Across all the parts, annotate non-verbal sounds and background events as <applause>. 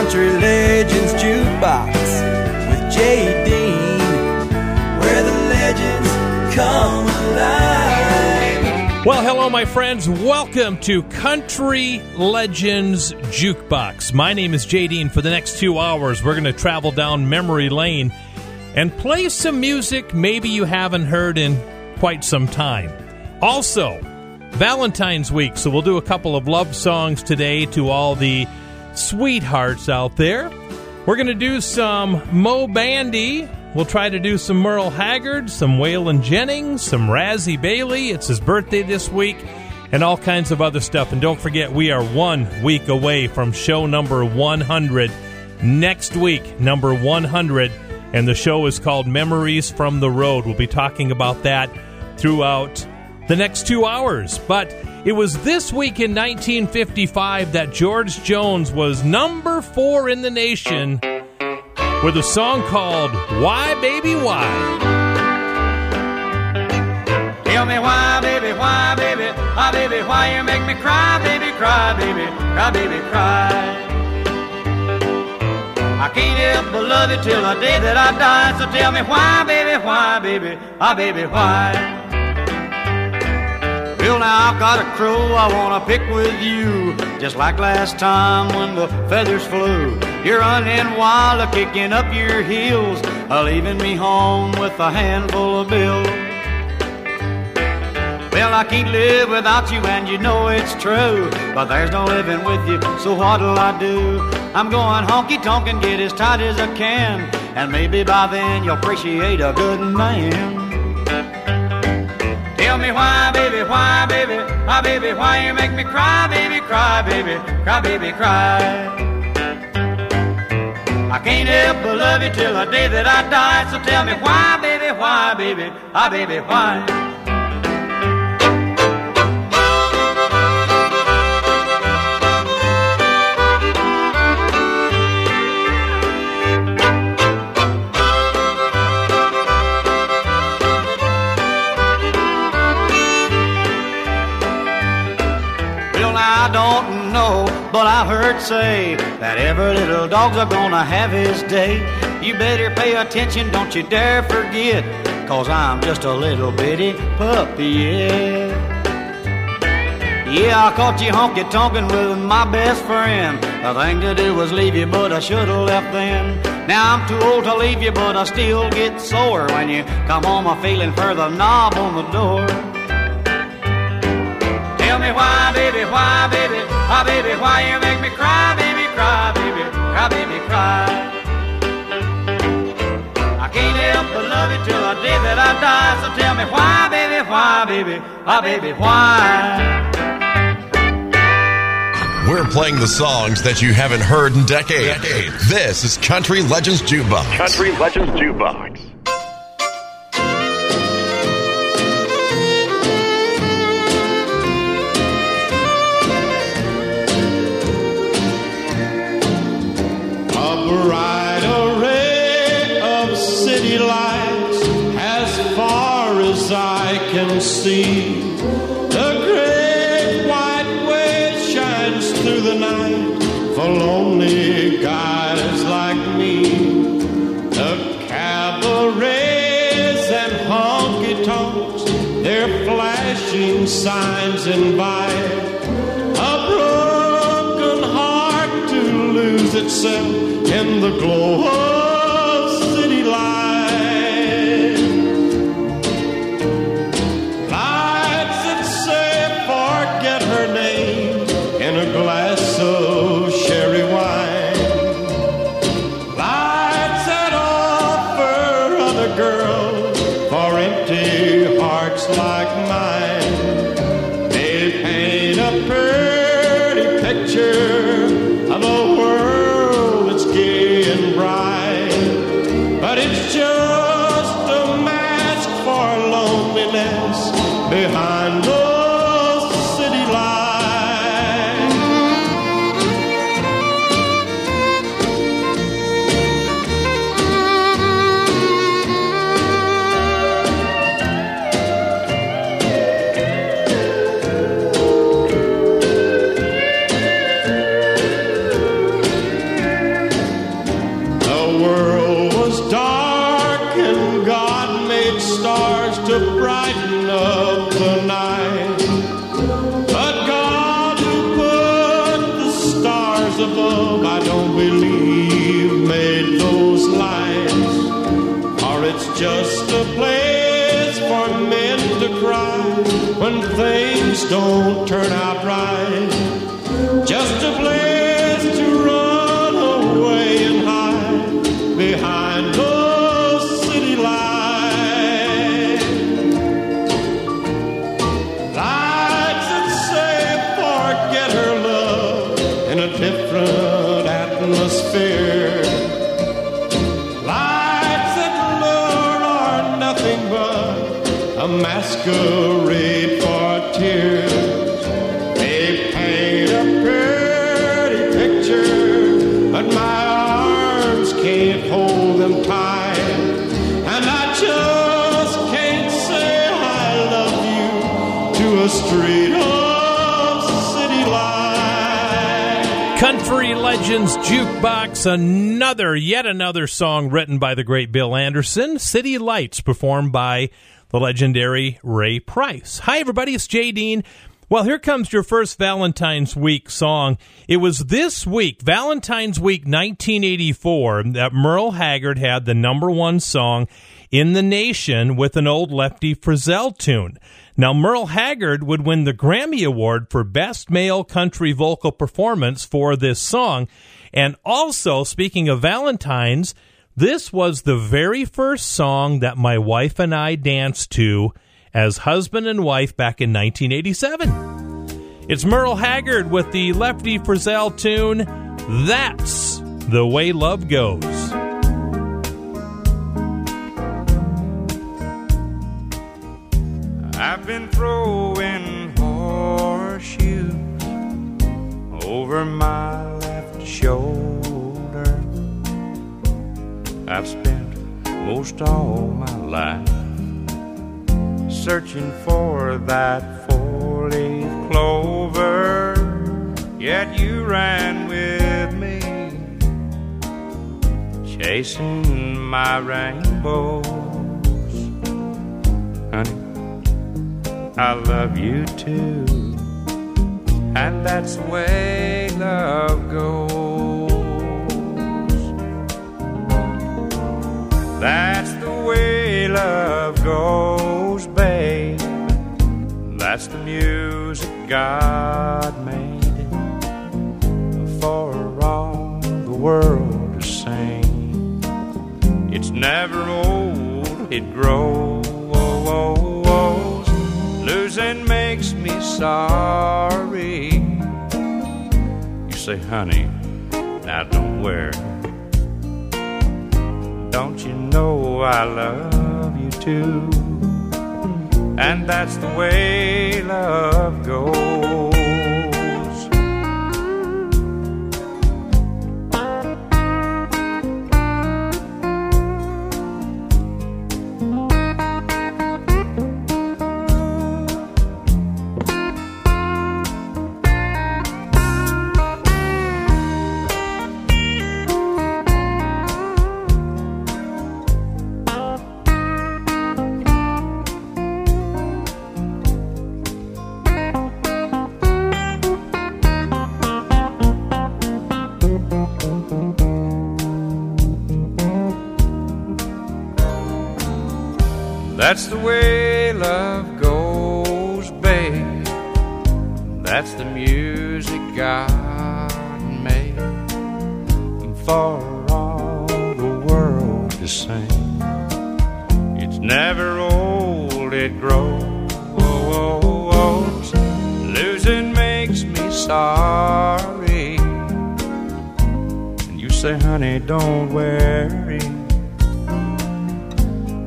Country Legends Jukebox with Jay Dean, where the legends come alive. Well, hello, my friends. Welcome to Country Legends Jukebox. My name is Jay Dean. For the next two hours, we're going to travel down memory lane and play some music maybe you haven't heard in quite some time. Also, Valentine's week, so we'll do a couple of love songs today to all the sweethearts out there. We're going to do some Mo Bandy. We'll try to do some Merle Haggard, some Waylon Jennings, some Razzy Bailey. It's his birthday this week, and all kinds of other stuff. And don't forget, we are one week away from show number 100. Next week, number 100, and the show is called Memories from the Road. We'll be talking about that throughout the next two hours. But it was this week in 1955 that George Jones was number four in the nation with a song called Why Baby Why. Tell me why, baby, why, baby, why, baby, why you make me cry, baby, cry, baby, cry, baby, cry. I can't help but love you till the day that I die. So tell me why, baby, why, baby, why, baby, why. Well, now I've got a crow I wanna pick with you, just like last time when the feathers flew. You're running wild, kicking up your heels, a leaving me home with a handful of bills. Well, I can't live without you, and you know it's true. But there's no living with you, so what'll I do? I'm going honky tonk and get as tight as I can, and maybe by then you'll appreciate a good man. Tell me why, baby, why, baby, why, baby, why you make me cry, baby, cry, baby, cry, baby, cry. I can't help but love you till the day that I die. So tell me why, baby, why, baby, why, baby, why. I don't know, but I heard say that every little dog's a gonna have his day. You better pay attention, don't you dare forget, cause I'm just a little bitty puppy, yeah. Yeah, I caught you honky tonkin' with my best friend. The thing to do was leave you, but I should've left then. Now I'm too old to leave you, but I still get sore when you come home a feeling for the knob on the door. Tell me why, baby, why, baby, why, baby, why you make me cry, baby, cry, baby, cry, baby, cry. I can't help but love you till the day that I die. So tell me why, baby, why, baby, why, baby, why. We're playing the songs that you haven't heard in decades. This is Country Legends Jukebox. Country Legends Jukebox. Signs invite a broken heart to lose itself in the glow Legends Jukebox, another, yet another song written by the great Bill Anderson. City Lights, performed by the legendary Ray Price. Hi, everybody, it's Jay Dean. Well, here comes your first Valentine's Week song. It was this week, Valentine's Week 1984, that Merle Haggard had the number one song in the nation with an old Lefty Frizzell tune. Now, Merle Haggard would win the Grammy Award for Best Male Country Vocal Performance for this song. And also, speaking of Valentine's, this was the very first song that my wife and I danced to as husband and wife back in 1987. It's Merle Haggard with the Lefty Frizzell tune, That's the Way Love Goes. I've been throwing horseshoes over my left shoulder. I've spent most all my life searching for that four leaf clover. Yet you ran with me, chasing my rainbows. Honey, I love you too. And that's the way love goes. That's the way love goes, babe. That's the music God made for all the world to sing. It's never old, it grows. Losing makes me sorry. You say, honey, now don't worry. Don't you know I love you too? And that's the way love goes. Don't worry.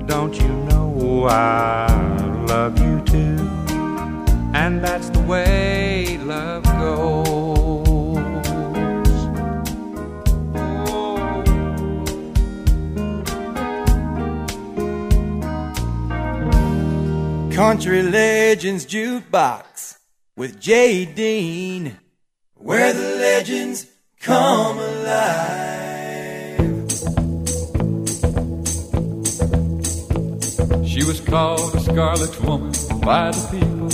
Don't you know I love you too? And that's the way love goes. Country Legends Jukebox with Jay Dean, where the legends come alive. She was called a scarlet woman by the people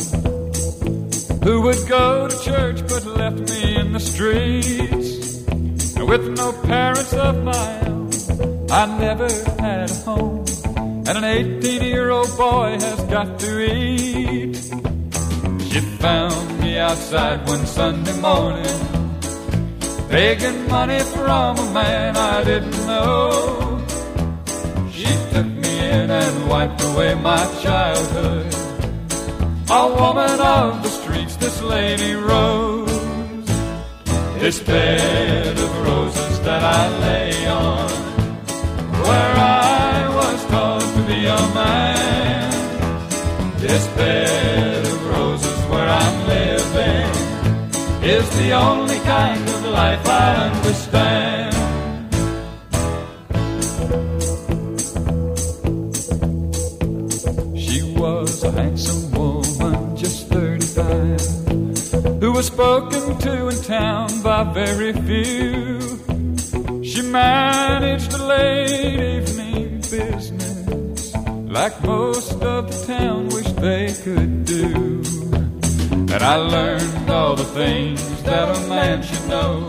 who would go to church but left me in the streets. And with no parents of my own. I never had a home, and an 18 year old boy has got to eat. She found me outside one Sunday morning, begging money from a man I didn't know. In and wiped away my childhood. A woman of the streets, this lady Rose. This bed of roses that I lay on, where I was taught to be a man. This bed of roses where I'm living is the only kind of life I understand. Was spoken to in town by very few. She managed the late evening business like most of the town wished they could do. And I learned all the things that a man should know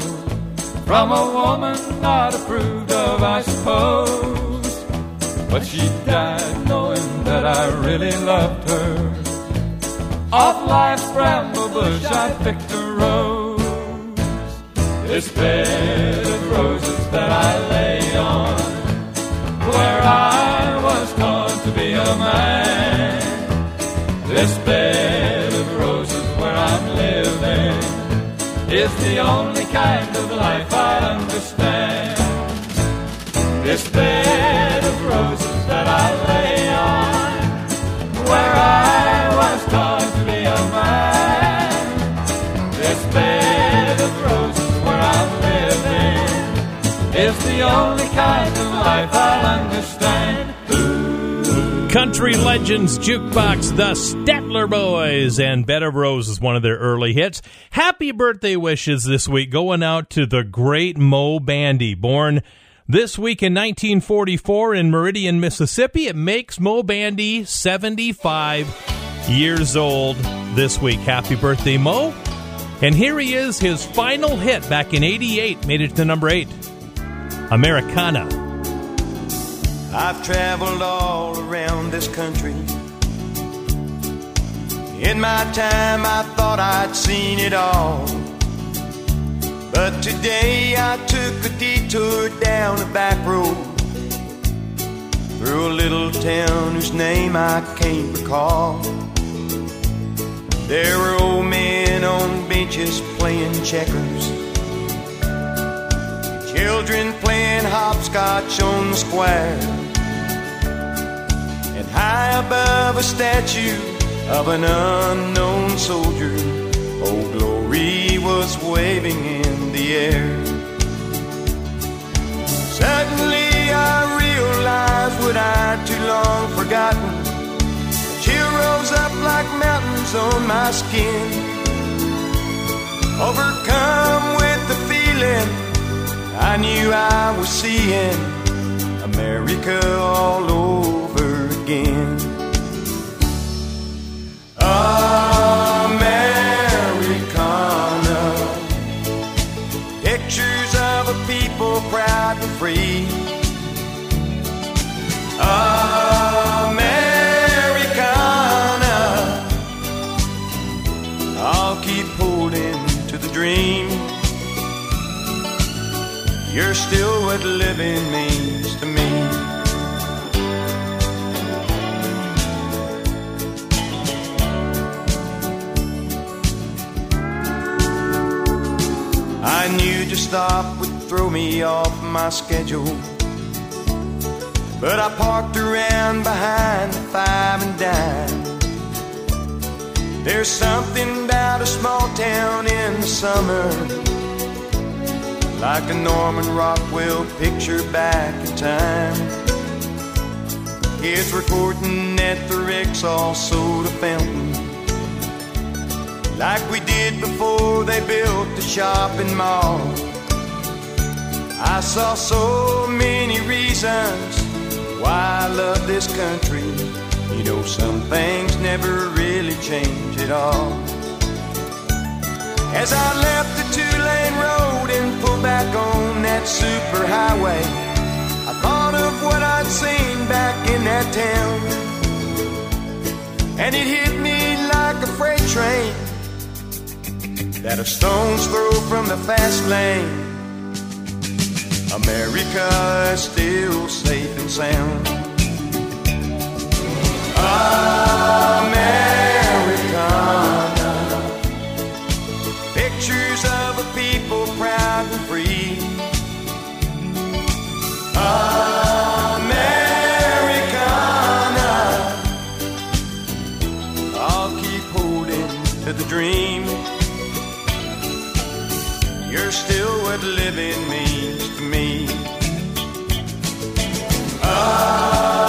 from a woman not approved of, I suppose. But she died knowing that I really loved her. Off life's bramble bush, I picked a rose. This bed of roses that I lay on, where I was taught to be a man. This bed of roses where I'm living is the only kind of life I understand. This bed of roses that I lay on, where I was taught to be a man. Is the only kind of life I'll understand. Country Legends Jukebox, the Statler Boys, and Bed of Roses, one of their early hits. Happy birthday wishes this week going out to the great Mo Bandy, born this week in 1944 in Meridian, Mississippi. It makes Mo Bandy 75 years old this week. Happy birthday, Mo. And here he is, his final hit back in 88, made it to number 8, Americana. I've traveled all around this country. In my time, I thought I'd seen it all. But today, I took a detour down a back road through a little town whose name I can't recall. There were old men on benches playing checkers. Children playing hopscotch on the square. And high above a statue of an unknown soldier, Old Glory was waving in the air. Suddenly I realized what I'd too long forgotten. A chill rose up like mountains on my skin. Overcome with the feeling I knew I was seeing America all over again. Americana, pictures of a people proud and free. Americana, living means to me. I knew to stop would throw me off my schedule. But I parked around behind the five and dime. There's something about a small town in the summer like a Norman Rockwell picture back in time. Kids recording at the Rexall soda fountain, like we did before they built the shopping mall. I saw so many reasons why I love this country. You know, some things never really change at all. As I left the two lane road and pulled back on that superhighway, I thought of what I'd seen back in that town. And it hit me like a freight train that a stone's throw from the fast lane. America is still safe and sound. Americana. To the dream. You're still what living means to me. Americana.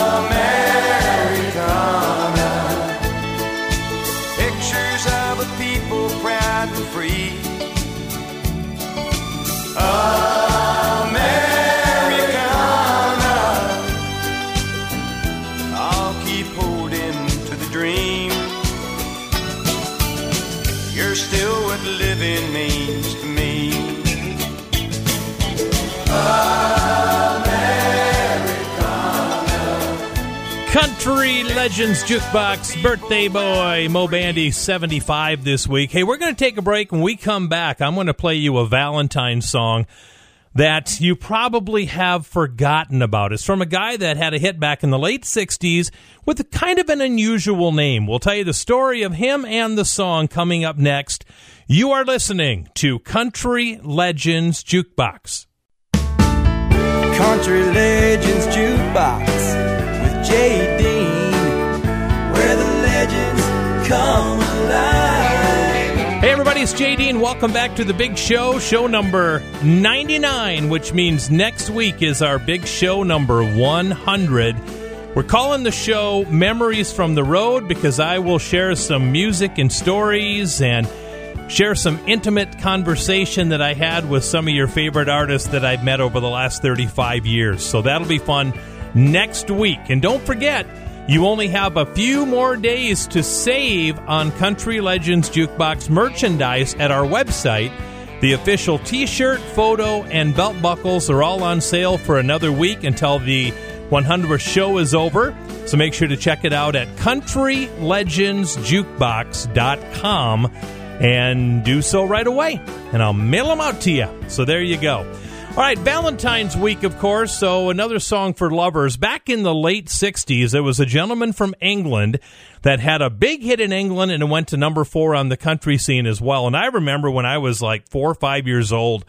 Country Legends Jukebox birthday boy Mo Bandy 75 this week. Hey, we're going to take a break. When we come back, I'm going to play you a Valentine song that you probably have forgotten about. It's from a guy that had a hit back in the late 60s with kind of an unusual name. We'll tell you the story of him and the song coming up next. You are listening to Country Legends Jukebox. Country Legends Jukebox with Jay Hey everybody, it's JD and welcome back to the big show, show number 99, which means next week is our big show number 100. We're calling the show Memories from the Road because I will share some music and stories and share some intimate conversation that I had with some of your favorite artists that I've met over the last 35 years. So that'll be fun next week. And don't forget, you only have a few more days to save on Country Legends Jukebox merchandise at our website. The official t shirt, photo, and belt buckles are all on sale for another week until the 100th show is over. So make sure to check it out at countrylegendsjukebox.com and do so right away. And I'll mail them out to you. So there you go. All right, Valentine's week, of course. So another song for lovers. Back in the late 60s, there was a gentleman from England that had a big hit in England and it went to number four on the country scene as well. And I remember when I was like four or five years old,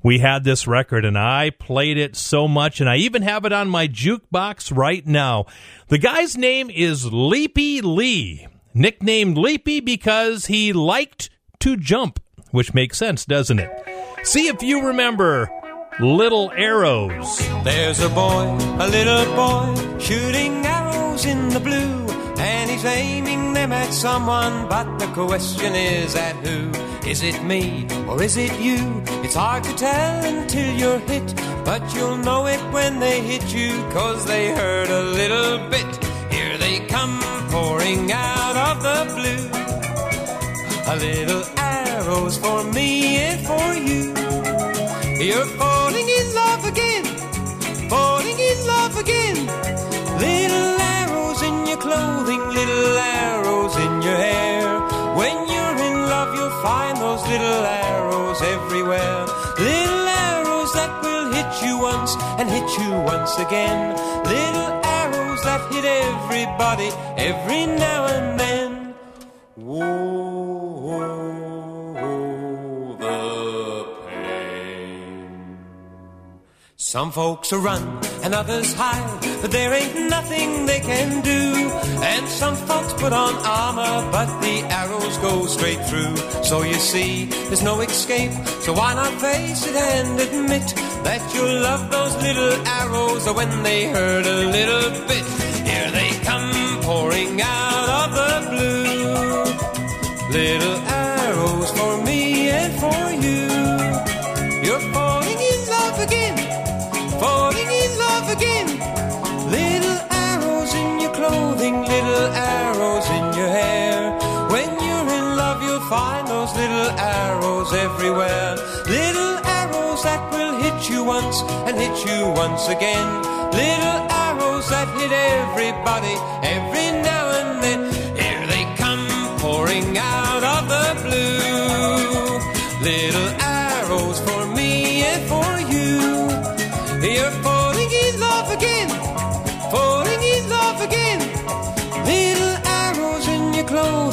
we had this record and I played it so much and I even have it on my jukebox right now. The guy's name is Leapy Lee, nicknamed Leapy because he liked to jump, which makes sense, doesn't it? See if you remember Little Arrows. There's a boy, a little boy, shooting arrows in the blue. And he's aiming them at someone, but the question is at who? Is it me or is it you? It's hard to tell until you're hit, but you'll know it when they hit you, cause they hurt a little bit. Here they come pouring out of the blue. A little arrows for me and for you. You're falling in love again, falling in love again. Little arrows in your clothing, little arrows in your hair. When you're in love, you'll find those little arrows everywhere. Little arrows that will hit you once and hit you once again. Little arrows that hit everybody every now and then. Whoa, Some folks will run and others hide, but there ain't nothing they can do. And some folks put on armor, but the arrows go straight through. So you see, there's no escape. So why not face it and admit that you love those little arrows when they hurt a little bit? Here they come pouring out of the blue. Little arrows for me again. Little arrows in your clothing, little arrows in your hair. When you're in love, you'll find those little arrows everywhere. Little arrows that will hit you once and hit you once again. Little arrows that hit everybody every now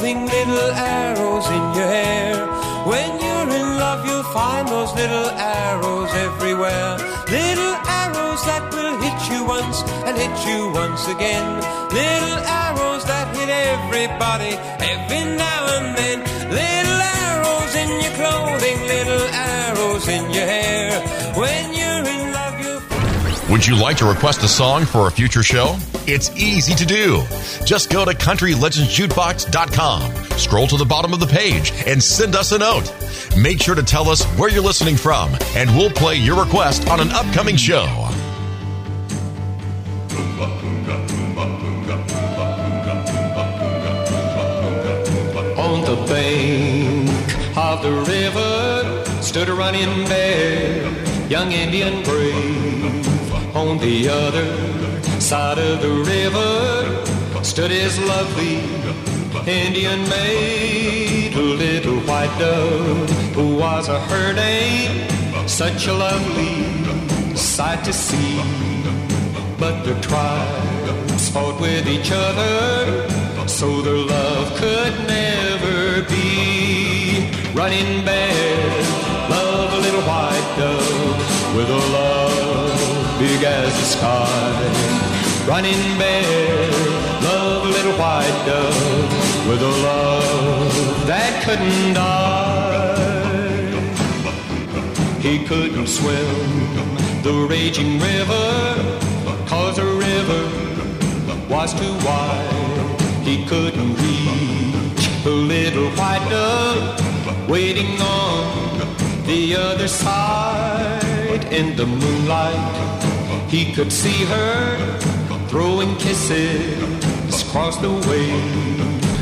clothing, little arrows in your hair. When you're in love, you'll find those little arrows everywhere. Little arrows that will hit you once and hit you once again. Little arrows that hit everybody every now and then. Little arrows in your clothing, little arrows in your hair. When Would you like to request a song for a future show? It's easy to do. Just go to countrylegendsjukebox.com, scroll to the bottom of the page, and send us a note. Make sure to tell us where you're listening from, and we'll play your request on an upcoming show. On the bank of the river stood a running bear, young Indian brave. On the other side of the river stood his lovely Indian maid, a little white dove who was a her name. Such a lovely sight to see. But the tribes fought with each other, so their love could never be. Running bear, love a little white dove with a love big as the sky. Running bear, love a little white dove with a love that couldn't die. He couldn't swim the raging river, cause the river was too wide. He couldn't reach the little white dove waiting on the other side. In the moonlight, he could see her throwing kisses across the way.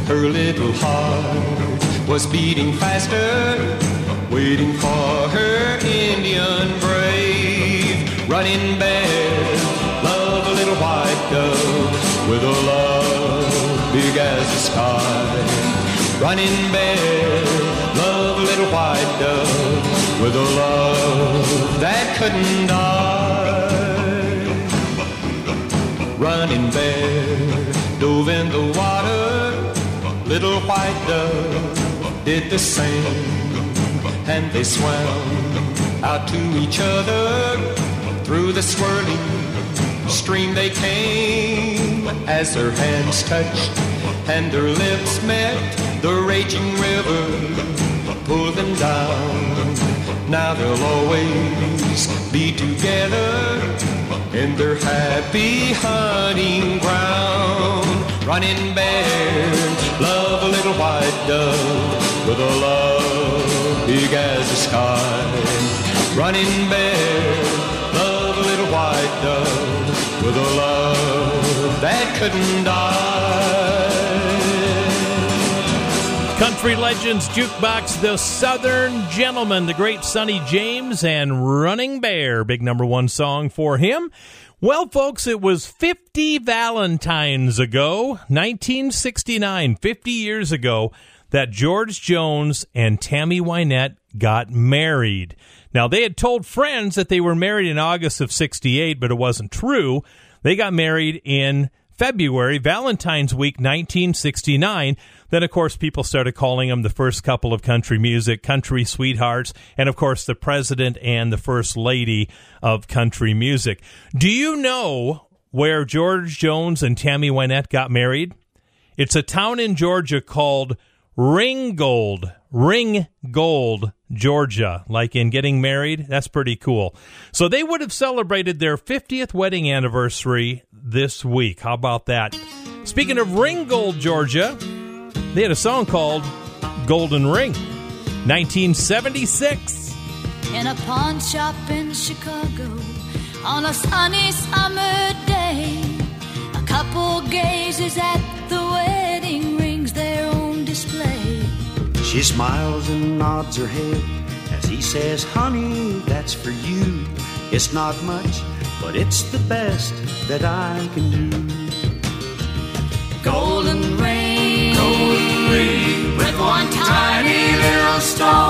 Her little heart was beating faster, waiting for her Indian brave. Running bear, love a little white dove with a love big as the sky. Running bear, love a little white dove with a love that couldn't die. Running bear dove in the water, little white dove did the same, and they swam out to each other through the swirling stream they came. As their hands touched and their lips met the raging river pulled them down. Now they'll always be together in their happy hunting ground running bear love a little white dove with a love big as the sky running bear love a little white dove with a love that couldn't die. Country Legends Jukebox, The Southern Gentleman, the great Sonny James, and Running Bear. Big number one song for him. Well, folks, it was 50 Valentines ago, 1969, 50 years ago, that George Jones and Tammy Wynette got married. Now, they had told friends that they were married in August of 68, but it wasn't true. They got married in February, Valentine's Week 1969. Then, of course, people started calling them the first couple of country music, country sweethearts, and, of course, the president and the first lady of country music. Do you know where George Jones and Tammy Wynette got married? It's a town in Georgia called Ringgold. Ringgold, Georgia. Like in getting married? That's pretty cool. So they would have celebrated their 50th wedding anniversary this week. How about that? Speaking of Ringgold, Georgia, they had a song called Golden Ring. 1976. in a pawn shop in Chicago on a sunny summer day. A couple gazes at the wedding She smiles and nods her head as he says, Honey, that's for you. It's not much, but it's the best that I can do. Golden ring, golden ring, with one tiny little stone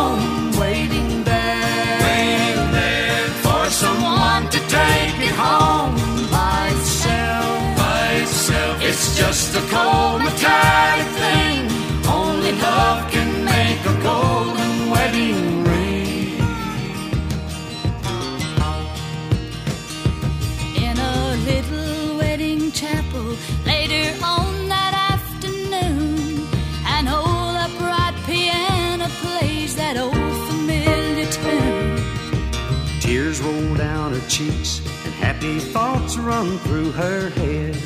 cheeks and happy thoughts run through her head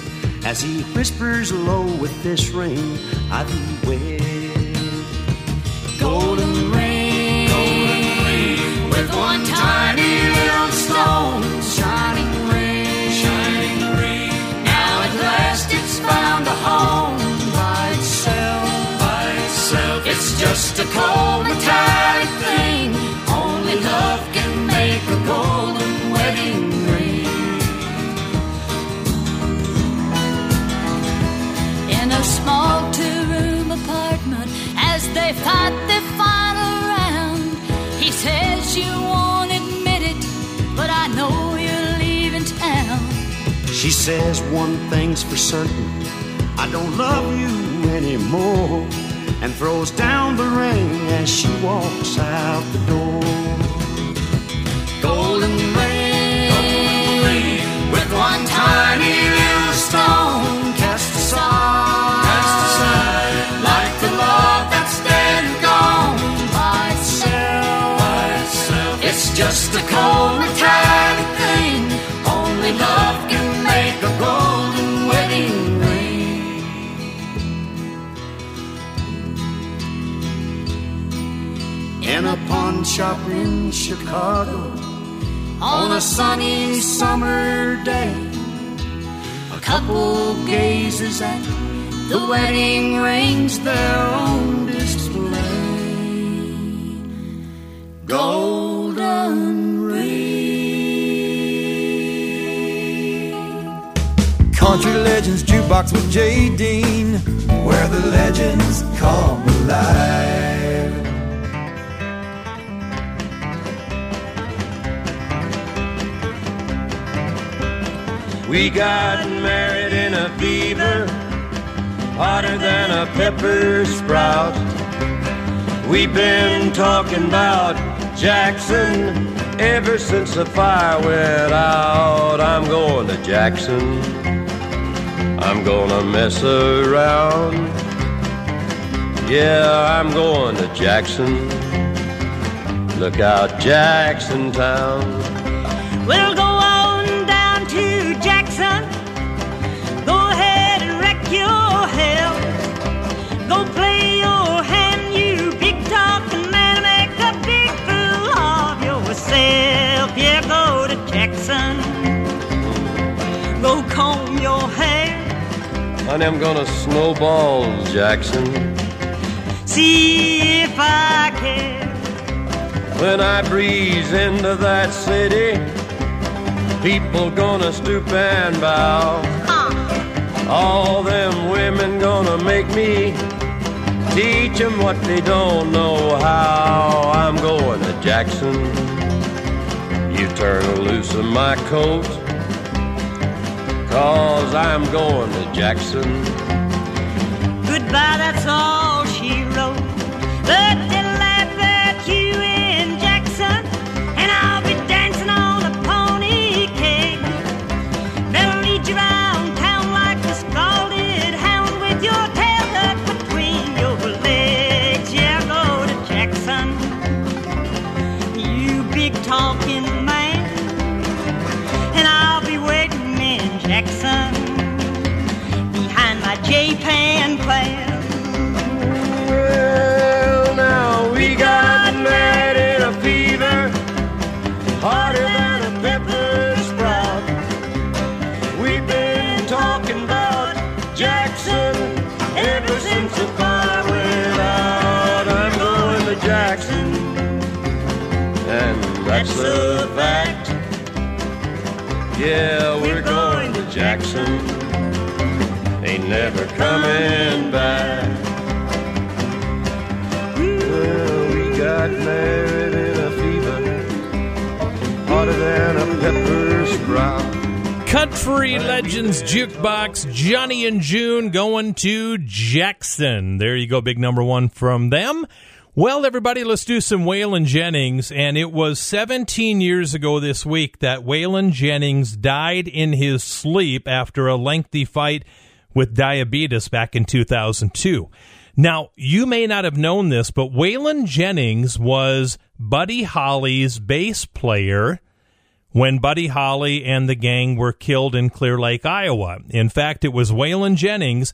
as he whispers low with this ring I thee wed. Golden ring, golden ring, with one tiny little stone, shining ring, shining ring. Now at last it's found a home by itself, by itself. It's just a cold they fight their final round, he says you won't admit it, but I know you're leaving town. She says one thing's for certain I don't love you anymore and throws down the ring as she walks out the door. Golden ring, golden ring, with one tiny little stone cast aside, In a pawn shop in Chicago on a sunny summer day. A couple gazes at the wedding rings there on display. Golden ring. Country Legends Jukebox with Jay Dean, where the legends come alive. We got married in a fever, hotter than a pepper sprout. We've been talking about Jackson ever since the fire went out. I'm going to Jackson. I'm gonna mess around. Yeah, I'm going to Jackson. Look out, Jackson Town. We'll go Honey, I'm gonna snowball Jackson. See if I care. When I breeze into that city, people gonna stoop and bow. Uh. All them women gonna make me teach 'em what they don't know how. I'm going to Jackson. You turn loose of my coat, cause I'm going to Jackson. Goodbye, that's all Yeah, we're going to Jackson. Ain't never coming back. Well, we got married in a fever, hotter than a pepper sprout. Country Legends Jukebox, Johnny and June going to Jackson. There you go, big number one from them. Well, everybody, let's do some Waylon Jennings. And it was 17 years ago this week that Waylon Jennings died in his sleep after a lengthy fight with diabetes back in 2002. Now, you may not have known this, but Waylon Jennings was Buddy Holly's bass player when Buddy Holly and the gang were killed in Clear Lake, Iowa. In fact, it was Waylon Jennings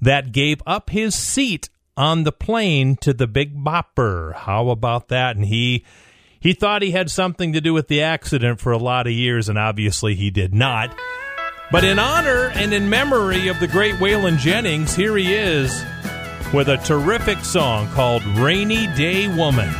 that gave up his seat on the plane to the Big Bopper. How about that? And he he thought he had something to do with the accident for a lot of years, and obviously he did not. But in honor and in memory of the great Waylon Jennings, here he is with a terrific song called Rainy Day Woman.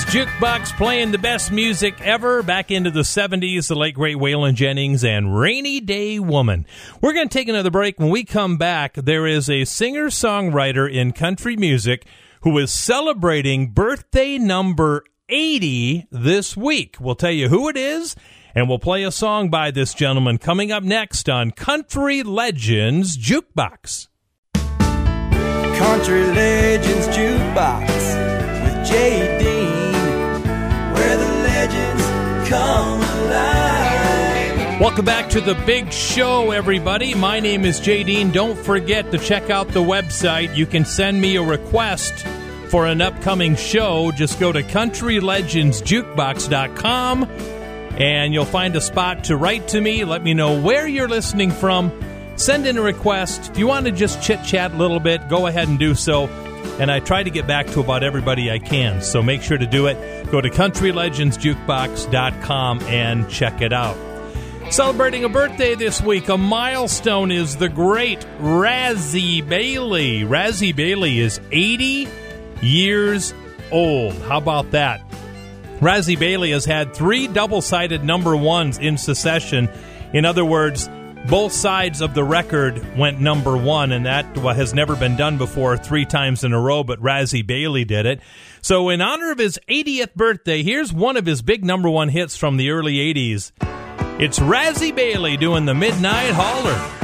Jukebox playing the best music ever back into the 70s, the late great Waylon Jennings and Rainy Day Woman. We're going to take another break. When we come back, there is a singer songwriter in country music who is celebrating birthday number 80 this week. We'll tell you who it is, and we'll play a song by this gentleman coming up next on Country Legends Jukebox. Country Legends Jukebox with Jay Welcome back to the big show, everybody. My name is Jay Dean. Don't forget to check out the website. You can send me a request for an upcoming show. Just go to countrylegendsjukebox.com and you'll find a spot to write to me. Let me know where you're listening from. Send in a request. If you want to just chit chat a little bit, go ahead and do so. And I try to get back to about everybody I can. So make sure to do it. Go to countrylegendsjukebox.com and check it out. Celebrating a birthday this week, a milestone is the great Razzy Bailey. Razzy Bailey is 80 years old. How about that? Razzy Bailey has had three double sided number ones in succession. In other words, both sides of the record went number one, and that has never been done before three times in a row, but Razzy Bailey did it. So, in honor of his 80th birthday, here's one of his big number one hits from the early 80s. It's Razzy Bailey doing the Midnight Hauler.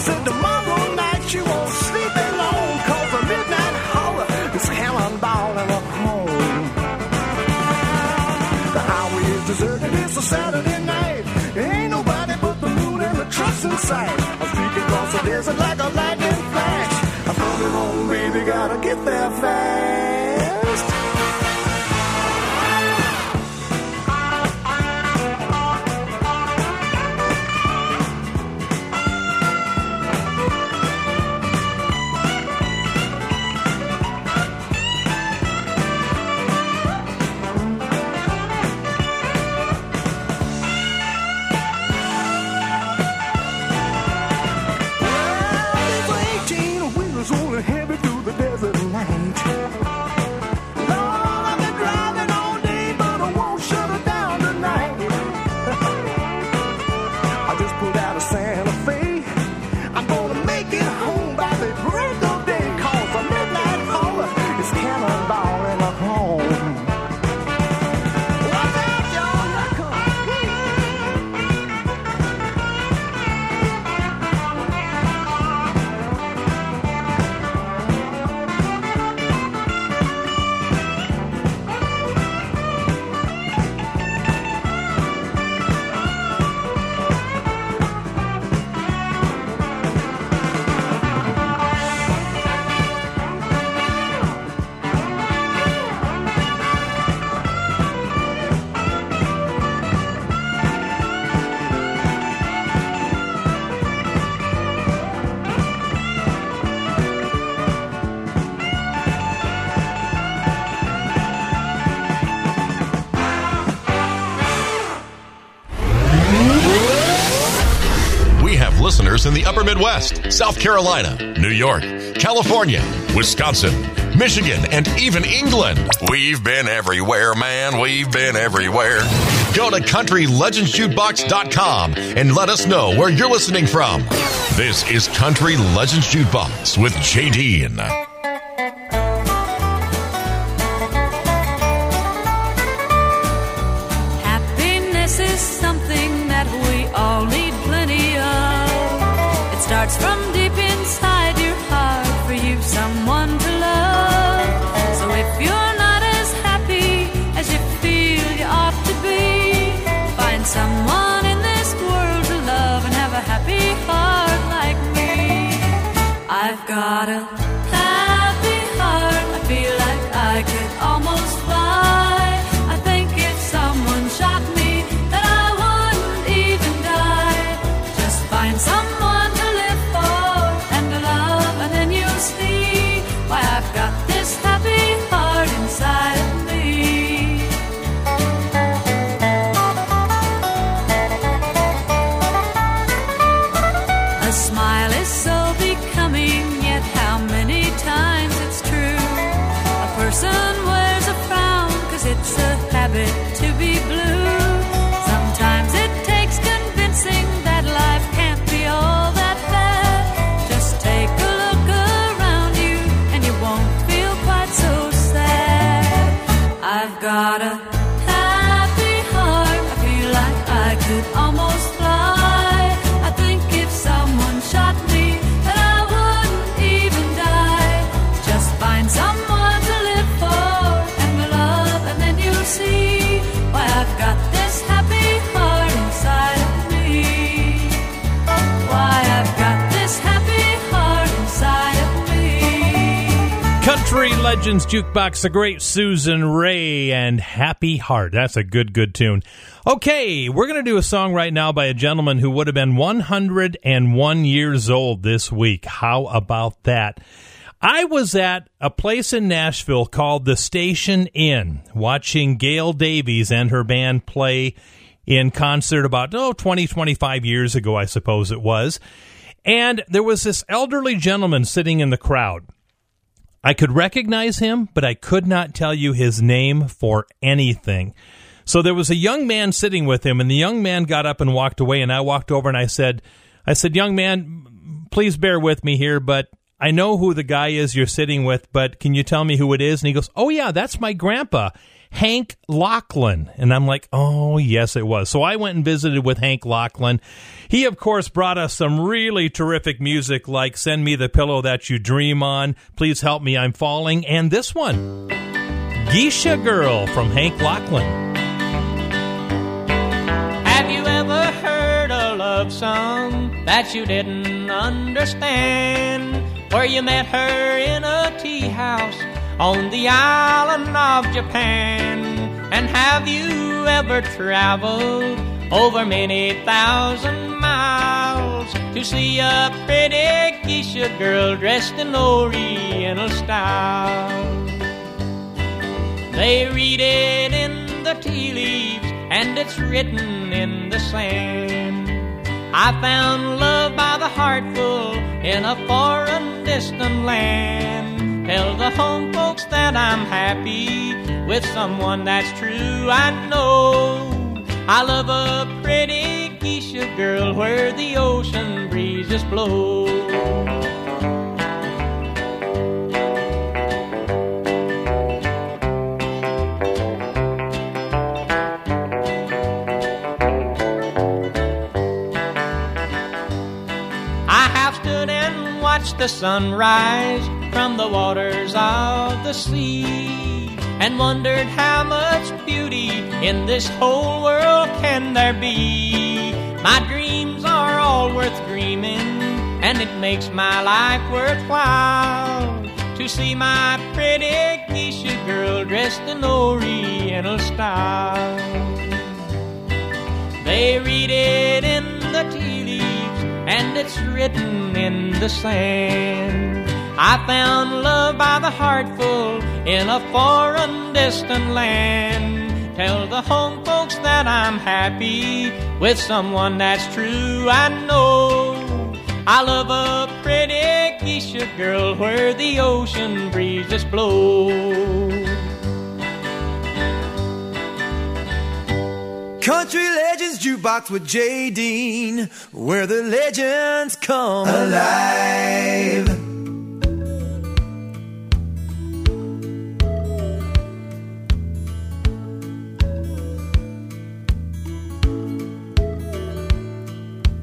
said tomorrow night you won't sleep alone, cause the midnight hauler is cannonballing up home. The highway is deserted, it's a Saturday night. Ain't nobody but the moon and the trucks in sight. I'm speaking across the desert like a lightning flash. I'm it home, baby, gotta get there fast. stores in the upper Midwest, South Carolina, New York, California, Wisconsin, Michigan, and even England. We've been everywhere, man. We've been everywhere. Go to CountryLegendsJukebox.com and let us know where you're listening from. This is Country Legends Jukebox with J.D. from Legends Jukebox, the great Susan Raye and Happy Heart. That's a good, good tune. Okay, we're going to do a song right now by a gentleman who would have been 101 years old this week. How about that? I was at a place in Nashville called the Station Inn watching Gail Davies and her band play in concert about, oh, 20, 25 years ago, I suppose it was. And there was this elderly gentleman sitting in the crowd. I could recognize him, but I could not tell you his name for anything. So there was a young man sitting with him, and the young man got up and walked away. And I walked over and I said, I said, young man, please bear with me here, but I know who the guy is you're sitting with, but can you tell me who it is? And he goes, Oh, yeah, that's my grandpa. Hank Locklin. And I'm like, oh, yes, it was. So I went and visited with Hank Locklin. He, of course, brought us some really terrific music like Send Me the Pillow That You Dream On, Please Help Me, I'm Falling, and this one, Geisha Girl from Hank Locklin. Have you ever heard a love song that you didn't understand? Where you met her in a tea house on the island of Japan? And have you ever traveled over many thousand miles to see a pretty geisha girl dressed in Oriental style? They read it in the tea leaves and it's written in the sand. I found love by the heartful in a foreign distant land. Tell the home folks that I'm happy with someone that's true. I know I love a pretty geisha girl where the ocean breezes blow. I have stood and watched the sunrise from the waters of the sea and wondered how much beauty in this whole world can there be. My dreams are all worth dreaming, and it makes my life worthwhile to see my pretty geisha girl dressed in Oriental style. They read it in the tea leaves, and it's written in the sand. I found love by the heartful in a foreign distant land. Tell the home folks that I'm happy with someone that's true. I know I love a pretty geisha girl where the ocean breezes blow. Country Legends Jukebox with Jay Dean, where the legends come alive.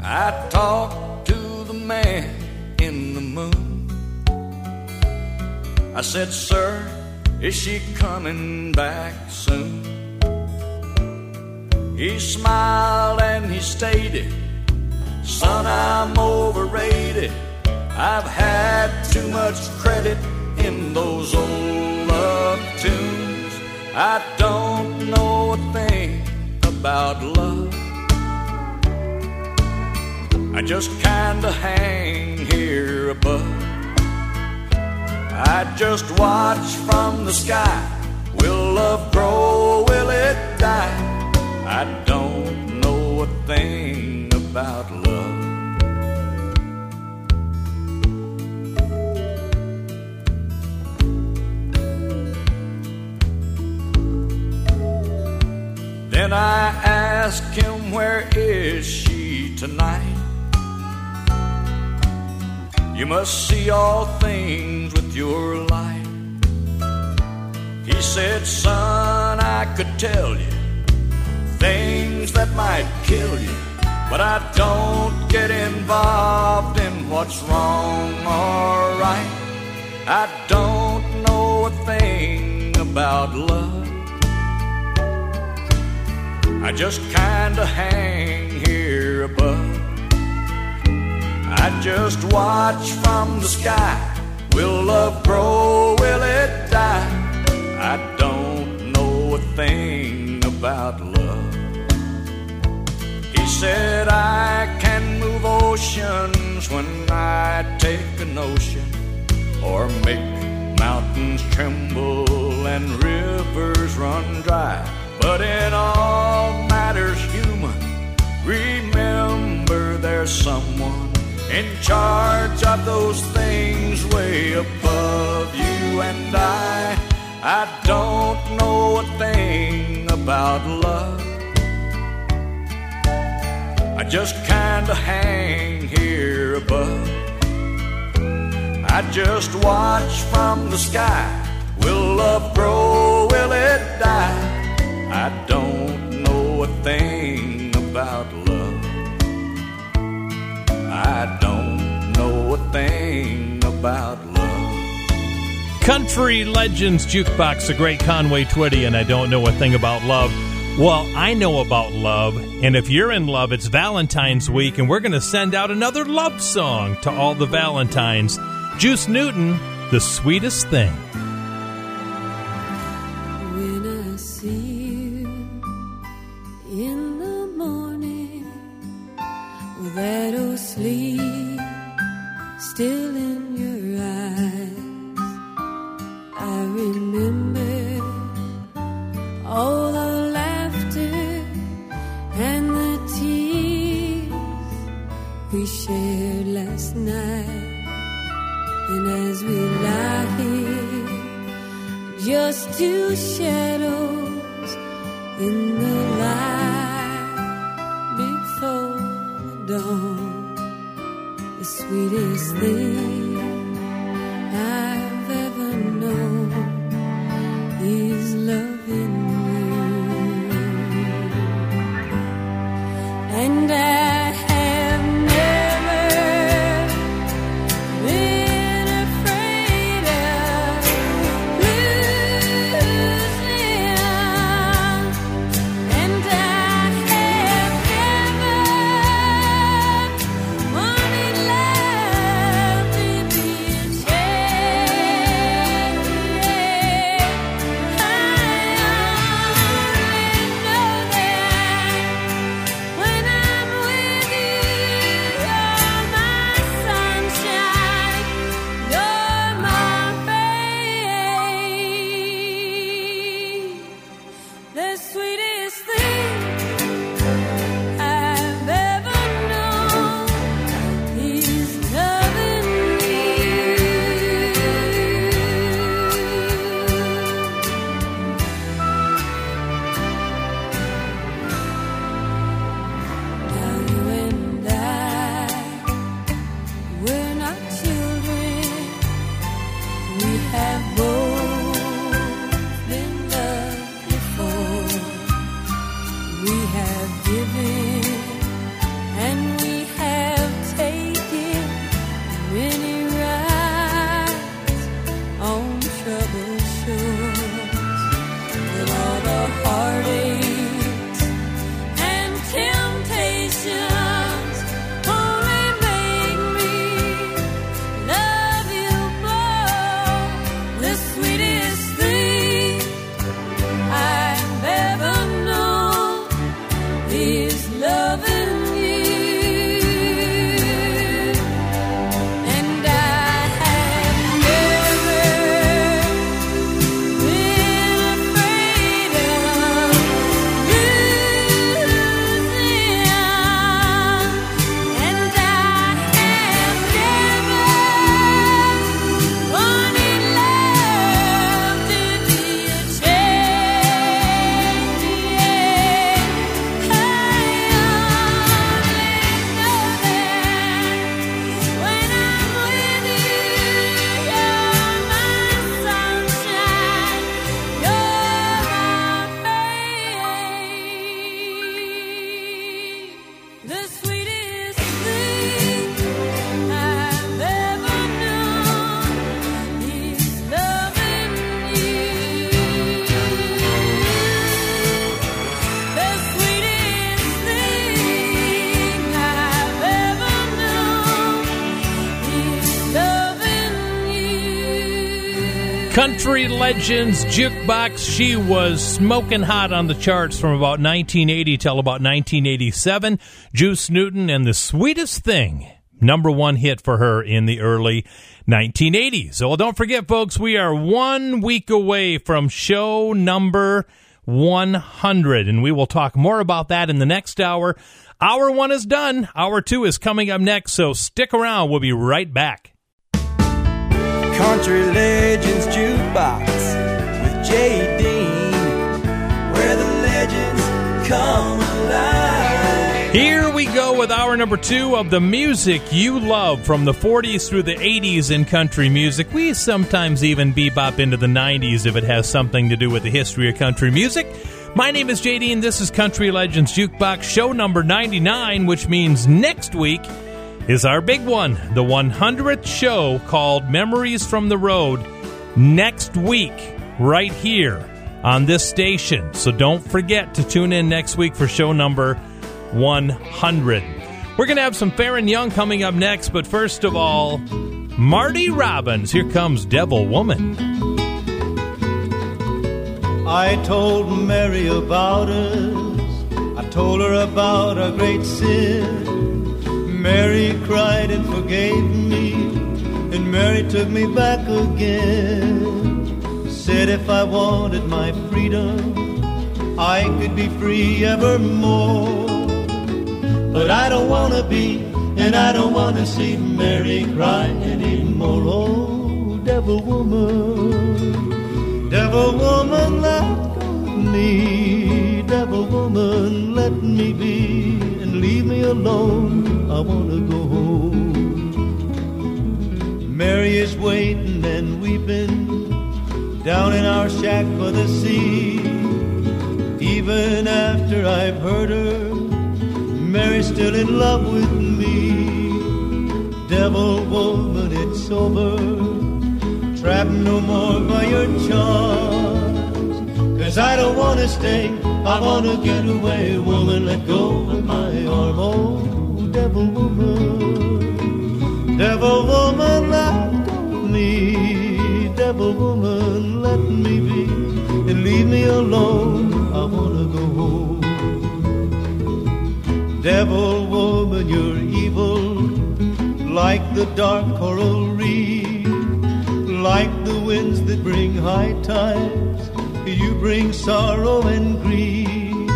I talked to the man in the moon. I said, Sir, is she coming back soon? He smiled and he stated, Son, I'm overrated. I've had too much credit in those old love tunes. I don't know a thing about love. I just kinda hang here above. I just watch from the sky. Will love grow? Will it die? I don't know a thing about love. Then I ask him, Where is she tonight? You must see all things with your light. He said, Son, I could tell you things that might kill you, but I don't get involved in what's wrong or right. I don't know a thing about love. I just kinda hang here. I just watch from the sky. Will love grow? Will it die? I don't know a thing about love. He said, I can move oceans when I take a notion, or make mountains tremble and rivers run dry. But in all matters human, remember there's someone in charge of those things way above you and I. I don't know a thing about love. I just kinda hang here above. I just watch from the sky. Will love grow? Will it die? I don't know a thing about love. I don't know a thing about love. Country Legends Jukebox, the great Conway Twitty, and I don't know a thing about love. Well, I know about love, and if you're in love, it's Valentine's week, and we're going to send out another love song to all the Valentines. Juice Newton, The Sweetest Thing. Legends Jukebox. She was smoking hot on the charts from about 1980 till about 1987. Juice Newton and the Sweetest Thing, number one hit for her in the early 1980s. Well, don't forget, folks, we are one week away from show number 100, and we will talk more about that in the next hour. Hour one is done. Hour two is coming up next, so stick around. We'll be right back. Country Legends Here we go with hour number two of the music you love from the 40s through the 80s in country music. We sometimes even bebop into the 90s if it has something to do with the history of country music. My name is JD, and this is Country Legends Jukebox, show number 99, which means next week is our big one, the 100th show called Memories from the Road, next week, right here on this station. So don't forget to tune in next week for show number 100. We're going to have some Faron Young coming up next, but first of all, Marty Robbins. Here comes Devil Woman. I told Mary about us. I told her about our great sin. Mary cried and forgave me, and Mary took me back again. Said if I wanted my freedom, I could be free evermore. But I don't wanna be, and I don't wanna see Mary cry anymore. Oh, devil woman, devil woman, let go me. Devil woman, let me be, and leave me alone. I wanna go home. Mary is waiting and weeping down in our shack by the sea. Even after I've hurt her, Mary's still in love with me. Devil woman, it's over. Trapped no more by your charms. Cause I don't wanna stay, I wanna get away. Woman, let go of my arm. Oh, devil woman. Devil woman, let go of me. Devil woman, leave me alone. I wanna go home. Devil woman, you're evil, like the dark coral reef, like the winds that bring high tides. You bring sorrow and grief.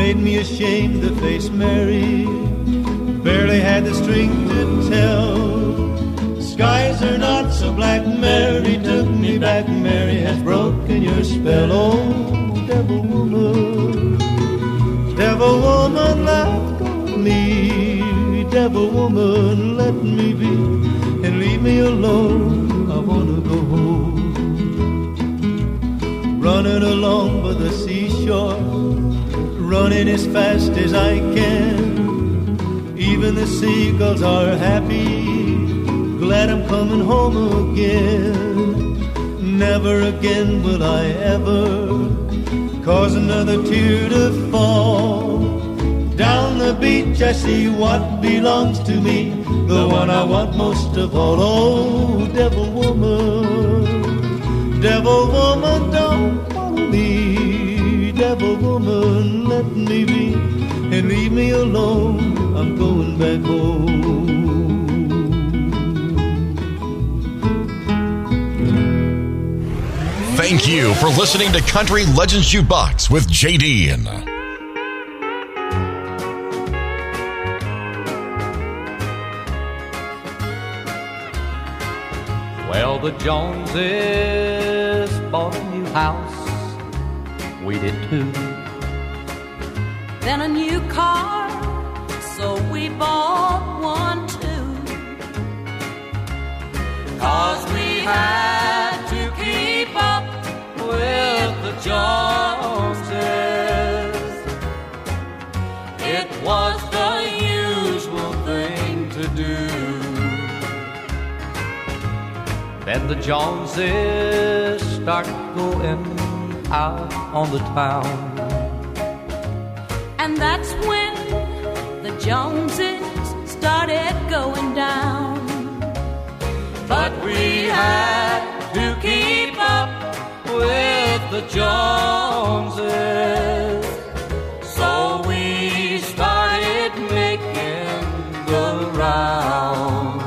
Made me ashamed to face Mary. Barely had the strength to tell. Skies are not so black. Mary took me back. Mary has broken your spell. Oh, devil woman. Devil woman, let go me. Devil woman, let me be. And leave me alone. I wanna go home. Running along by the seashore. Running as fast as I can. Even the seagulls are happy. Glad I'm coming home again. Never again will I ever cause another tear to fall. Down the beach I see what belongs to me, the one I want most of all. Oh, devil woman, devil woman, don't follow me. Devil woman, let me be and leave me alone. I'm going back home. Thank you for listening to Country Legends Jukebox with JD. Well, the Joneses bought a new house. We did too. Then a new car, so we bought one too. Cause we had to keep up with the Joneses. It was the usual thing to do. Then the Joneses start going out on the town. And that's when the Joneses started going down. But we had to keep Joneses. So we started making the rounds.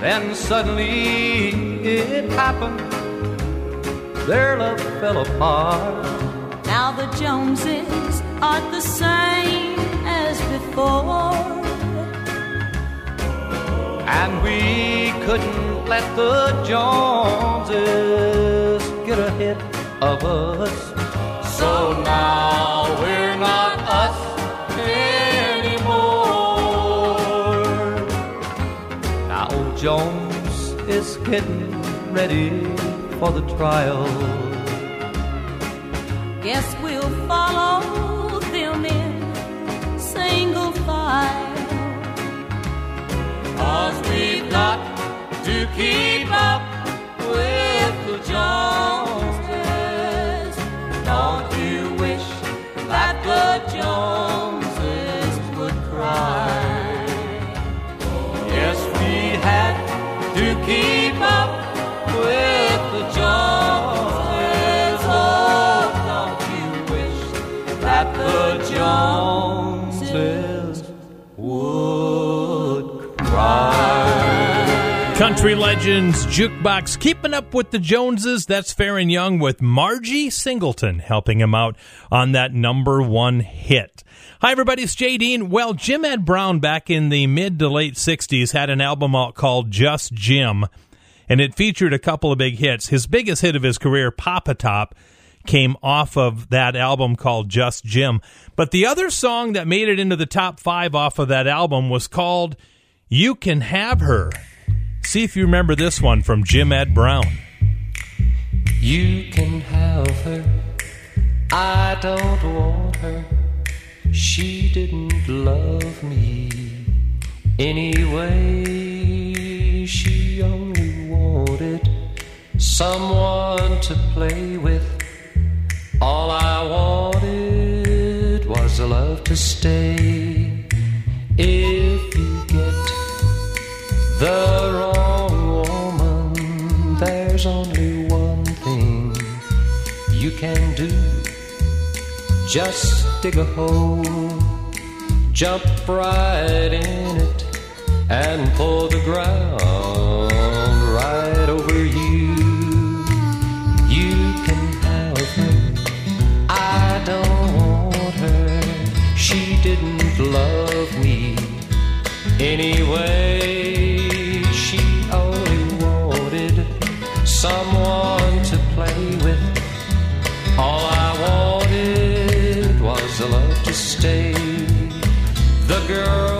Then suddenly it happened. Their love fell apart. Now the Joneses aren't the same as before. And we couldn't let the Joneses get ahead of us. So now we're not us anymore. Now old Jones is getting ready for the trial. Guess we'll follow them in single file. Cause we've got to keep up with the Joneses. Don't you wish that the Joneses would cry? Yes, we had to keep Country Legends Jukebox keeping up with the Joneses. That's Faron Young with Margie Singleton helping him out on that number one hit. Hi, everybody. It's Jay Dean. Well, Jim Ed Brown back in the mid to late 60s had an album out called Just Jim, and it featured a couple of big hits. His biggest hit of his career, Pop a Top, came off of that album called Just Jim. But the other song that made it into the top five off of that album was called You Can Have Her. See if you remember this one from Jim Ed Brown. You can have her. I don't want her. She didn't love me anyway. She only wanted someone to play with. All I wanted was a love to stay. If you get the wrong there's only one thing you can do. Just dig a hole, jump right in it, and pull the ground right over you. You can have her. I don't want her. She didn't love me anyway. Stay. The girl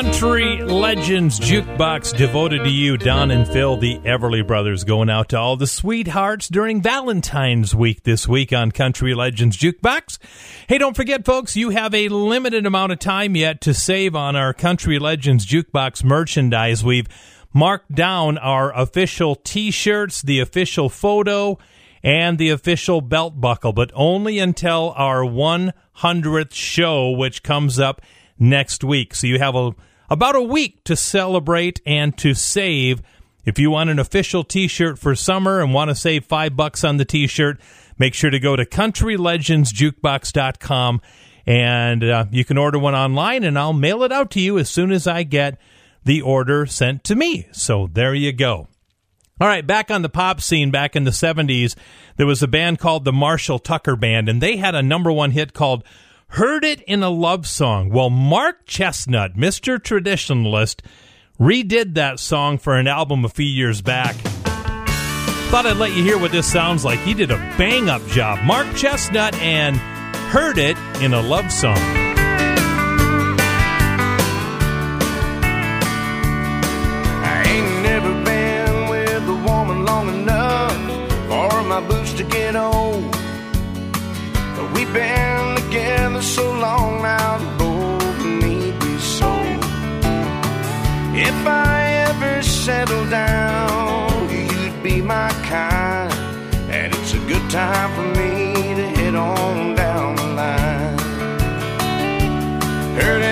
Country Legends Jukebox devoted to you, Don and Phil, the Everly Brothers, going out to all the sweethearts during Valentine's week this week on Country Legends Jukebox. Hey, don't forget, folks, you have a limited amount of time yet to save on our Country Legends Jukebox merchandise. We've marked down our official t shirts, the official photo, and the official belt buckle, but only until our 100th show, which comes up next week. So you have a, about a week to celebrate and to save. If you want an official t-shirt for summer and want to save five bucks on the t-shirt, make sure to go to countrylegendsjukebox.com and uh, you can order one online and I'll mail it out to you as soon as I get the order sent to me. So there you go. All right, back on the pop scene back in the 70s, there was a band called the Marshall Tucker Band, and they had a number one hit called Heard It in a Love Song. Well, Mark Chesnutt, Mr. Traditionalist, redid that song for an album a few years back. Thought I'd let you hear what this sounds like. He did a bang up job. Mark Chesnutt and Heard It in a Love Song. I ain't never been with a woman long enough for my boots to get old. But we've been together so long now, the both need be sold. If I ever settle down, you'd be my kind, and it's a good time for me to head on down the line. Heard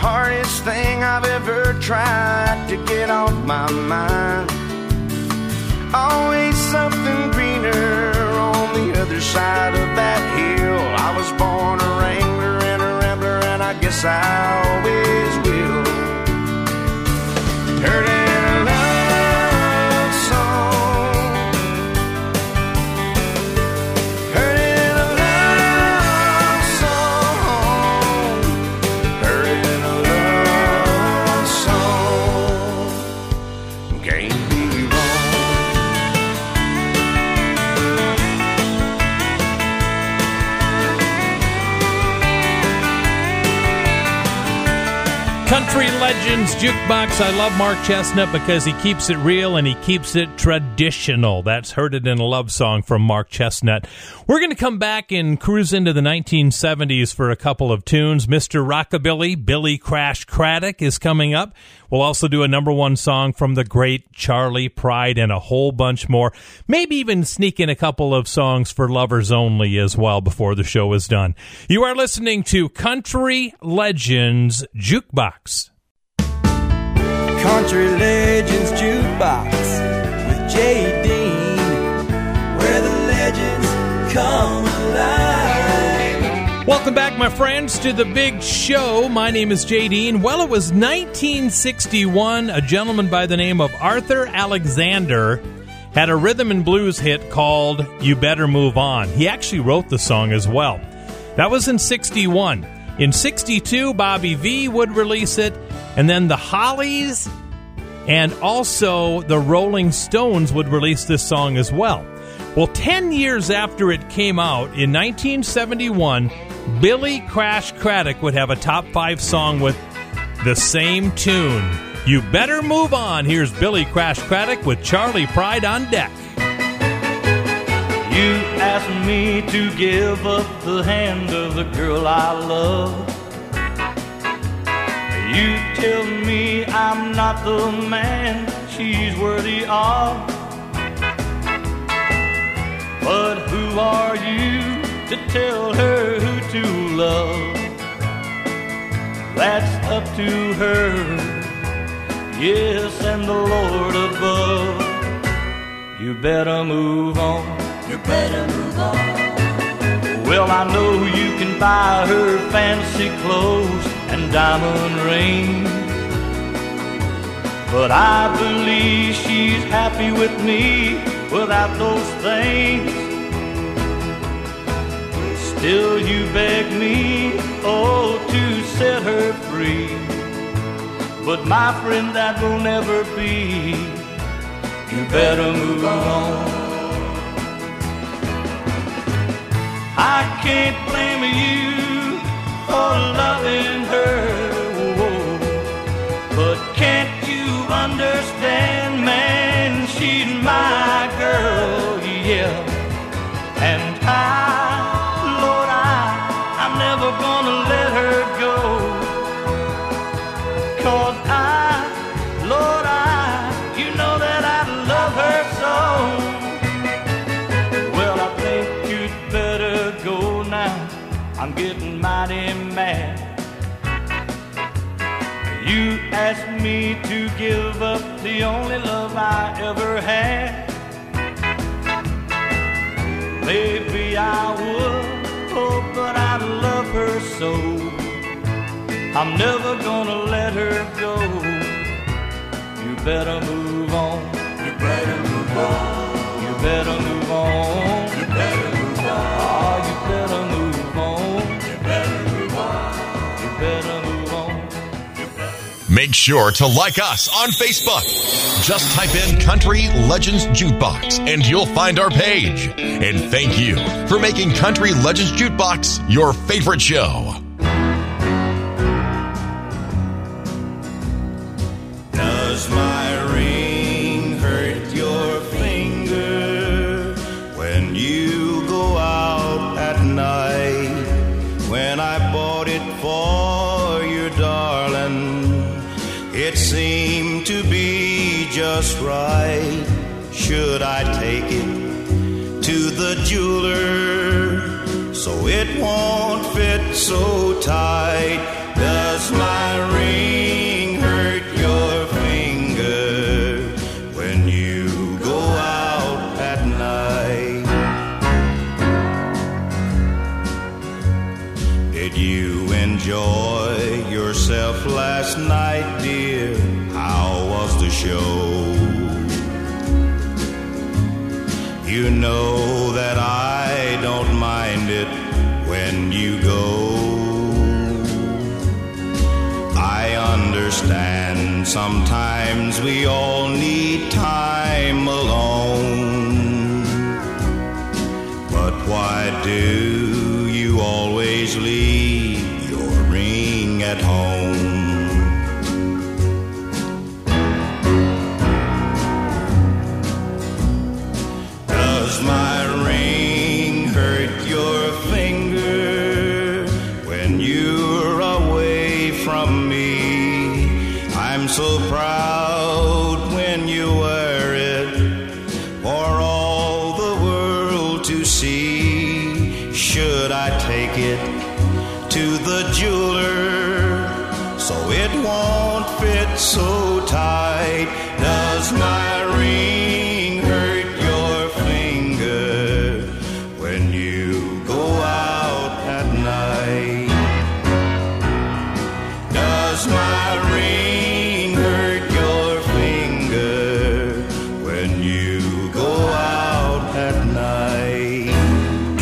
hardest thing I've ever tried to get off my mind. Always something greener on the other side Legends Jukebox. I love Mark Chesnutt because he keeps it real and he keeps it traditional. That's Heard It in a Love Song from Mark Chesnutt. We're going to come back and cruise into the 1970s for a couple of tunes. Mr. Rockabilly, Billy Crash Craddock is coming up. We'll also do a number one song from the great Charley Pride and a whole bunch more. Maybe even sneak in a couple of songs for lovers only as well before the show is done. You are listening to Country Legends Jukebox. Country Legends Jukebox with Jay Dean, where the legends come alive. Welcome back, my friends, to the big show. My name is Jay Dean. Well, it was 1961. A gentleman by the name of Arthur Alexander had a rhythm and blues hit called You Better Move On. He actually wrote the song as well. That was in 61. In 62, Bobby Vee would release it, and then the Hollies and also the Rolling Stones would release this song as well. Well, 10 years after it came out, in 1971, Billy Crash Craddock would have a top five song with the same tune. You better move on. Here's Billy Crash Craddock with Charley Pride on deck. You asked me to give up the hand of the girl I love. You tell me I'm not the man she's worthy of. But who are you to tell her who to love? That's up to her, yes, and the Lord above. You better move on. You better move on. Well, I know you can buy her fancy clothes and diamond rings. But I believe she's happy with me without those things. Still, you beg me, oh, to set her free. But my friend, that will never be. You better move on. I can't blame you for loving her. But can't you understand, man? She's my girl, yeah. And so. I'm never gonna let her go. You better move on. You better move on. You better move on. Sure to like us on Facebook. Just type in Country Legends Jukebox and you'll find our page. And thank you for making Country Legends Jukebox your favorite show. Just right. Should I take it to the jeweler so it won't fit so tight? Does my ring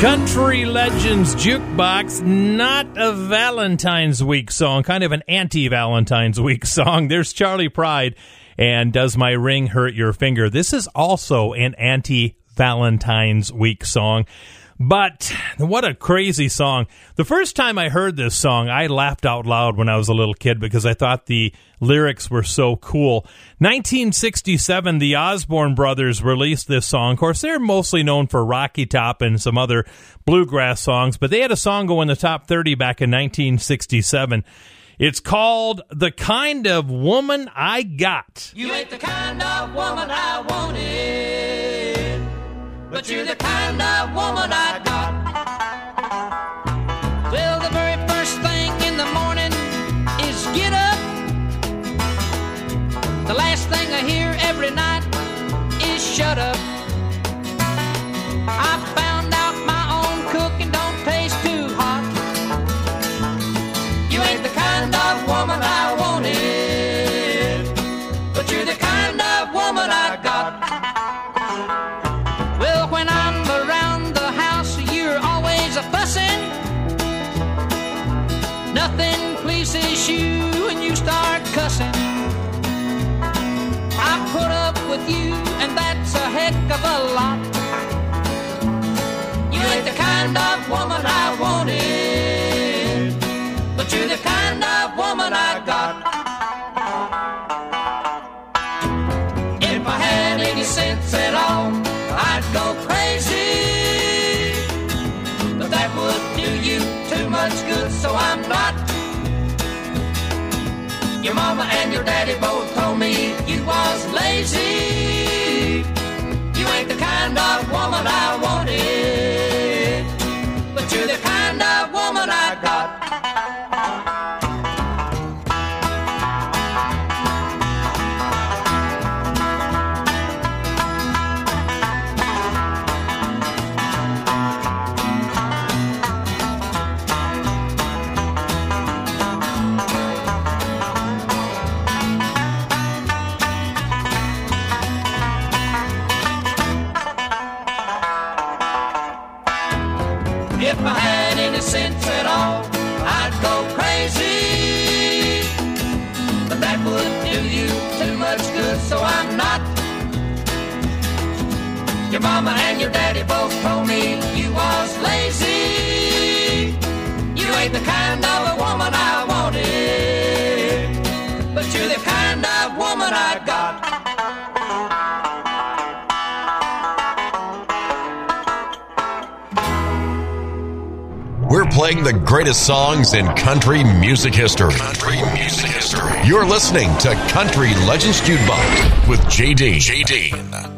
Country Legends Jukebox, not a Valentine's Week song, kind of an anti Valentine's Week <laughs> song. There's Charley Pride and Does My Ring Hurt Your Finger? This is also an anti Valentine's Week song. But what a crazy song. The first time I heard this song, I laughed out loud when I was a little kid because I thought the lyrics were so cool. 1967, the Osborne brothers released this song. Of course, they're mostly known for Rocky Top and some other bluegrass songs, but they had a song go in the top 30 back in 1967. It's called The Kind of Woman I Got. You ain't the kind of woman I wanted, but you're the kind of woman I kind of woman I wanted, but you're the kind of woman I got. If I had any sense at all, I'd go crazy. But that would do you too much good, so I'm not. Your mama and your daddy both told me you was lazy. Your daddy both told me you was lazy. You ain't the kind of a woman I wanted, but you're the kind of woman I got. We're playing the greatest songs in country music history. Country music history. You're listening to Country Legends Jukebox with JD. JD.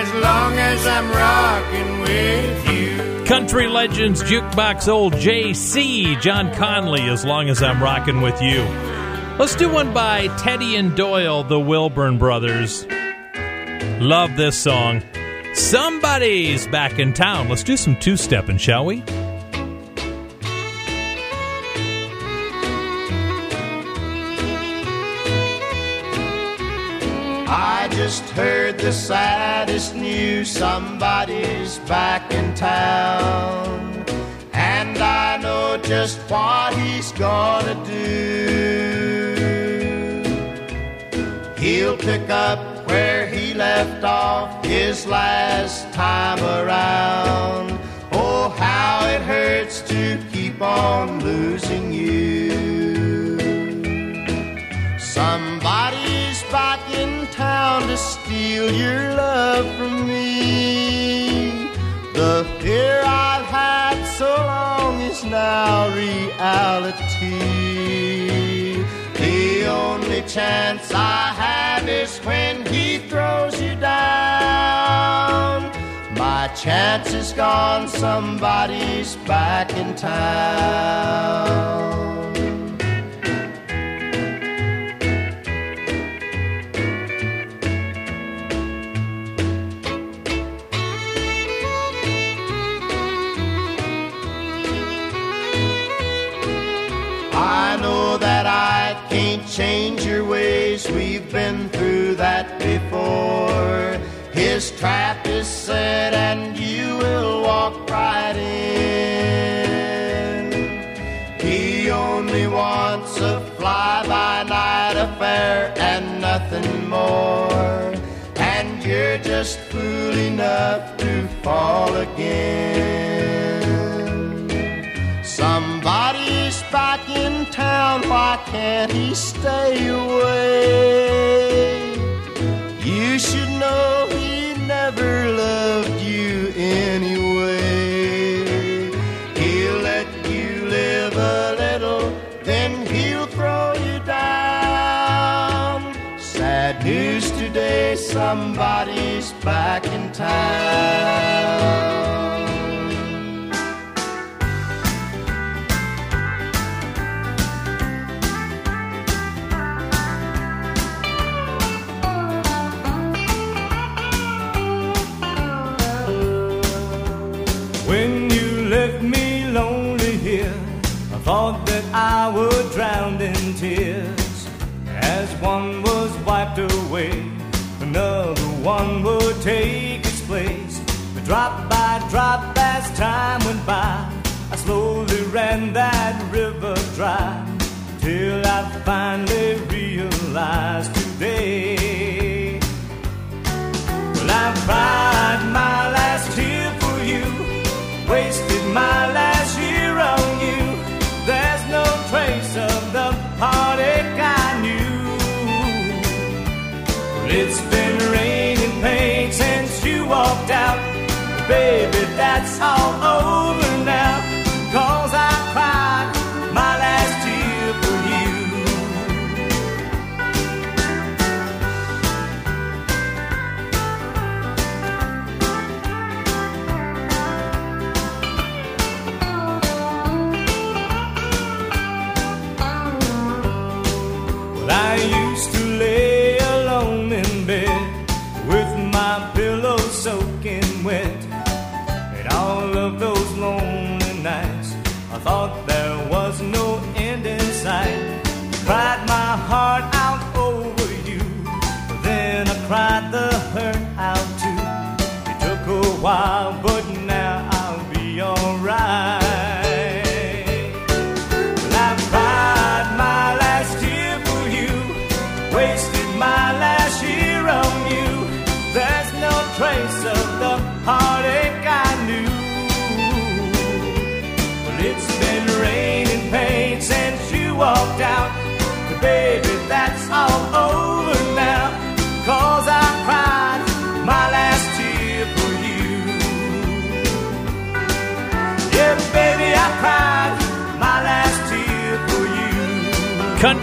As long as I'm rocking with you. Country Legends Jukebox Old JC, John Conlee, as long as I'm rocking with you. Let's do one by Teddy and Doyle, the Wilburn Brothers. Love this song. Somebody's back in town. Let's do some two stepping, shall we? Just heard the saddest news somebody's back in town. And I know just what he's gonna do. He'll pick up where he left off his last time around. Oh, how it hurts to keep on losing you. Back in town to steal your love from me. The fear I've had so long is now reality. The only chance I have is when he throws you down. My chance is gone, somebody's back in town. Change your ways, we've been through that before. His trap is set and you will walk right in. He only wants a fly by night affair and nothing more. And you're just fool enough to fall again. Back in town, why can't he stay away? You should know he never loved you anyway. He'll let you live a little, then he'll throw you down. Sad news today, somebody's back in town. One would take its place. But drop by drop, as time went by, I slowly ran that river dry. Till I finally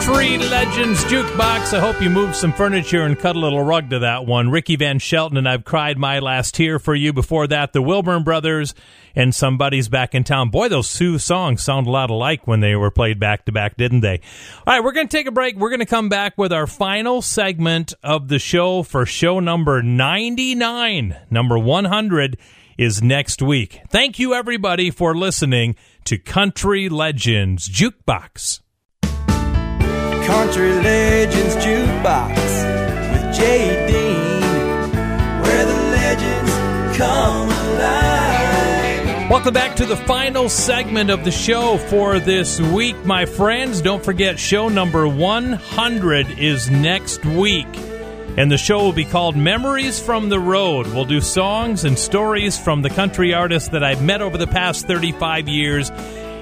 Country Legends Jukebox. I hope you moved some furniture and cut a little rug to that one. Ricky Van Shelton and I've cried my last tear for you. Before that, the Wilburn Brothers and Somebody's Back in Town. Boy, those two songs sound a lot alike when they were played back to back, didn't they? All right, we're going to take a break. We're going to come back with our final segment of the show for show number 99. Number 100 is next week. Thank you, everybody, for listening to Country Legends Jukebox. Country Legends Jukebox with Jay Dean, where the legends come alive. Welcome back to the final segment of the show for this week, my friends. Don't forget, show number 100 is next week. And the show will be called Memories from the Road. We'll do songs and stories from the country artists that I've met over the past 35 years.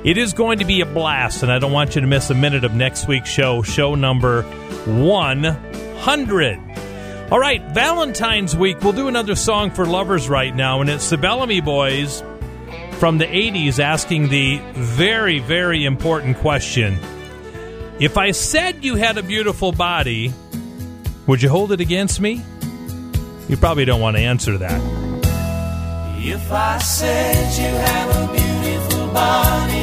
It is going to be a blast, and I don't want you to miss a minute of next week's show, show number 100. All right, Valentine's week, we'll do another song for lovers right now, and it's the Bellamy Boys from the 80s asking the very, very important question If I said you had a beautiful body, would you hold it against me? You probably don't want to answer that. If I said you have a beautiful body,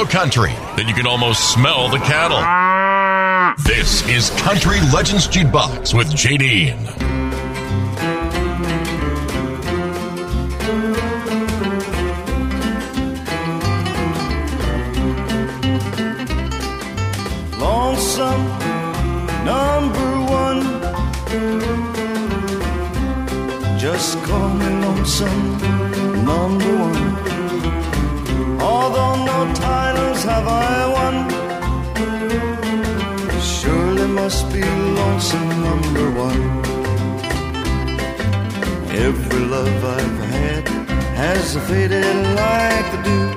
We're country that you can almost smell the cattle. This is Country Legends Jukebox with JD. lonesome number one. Just call me lonesome number one. Although no titles have I won, surely must be lonesome number one. Every love I've had has faded like the dew.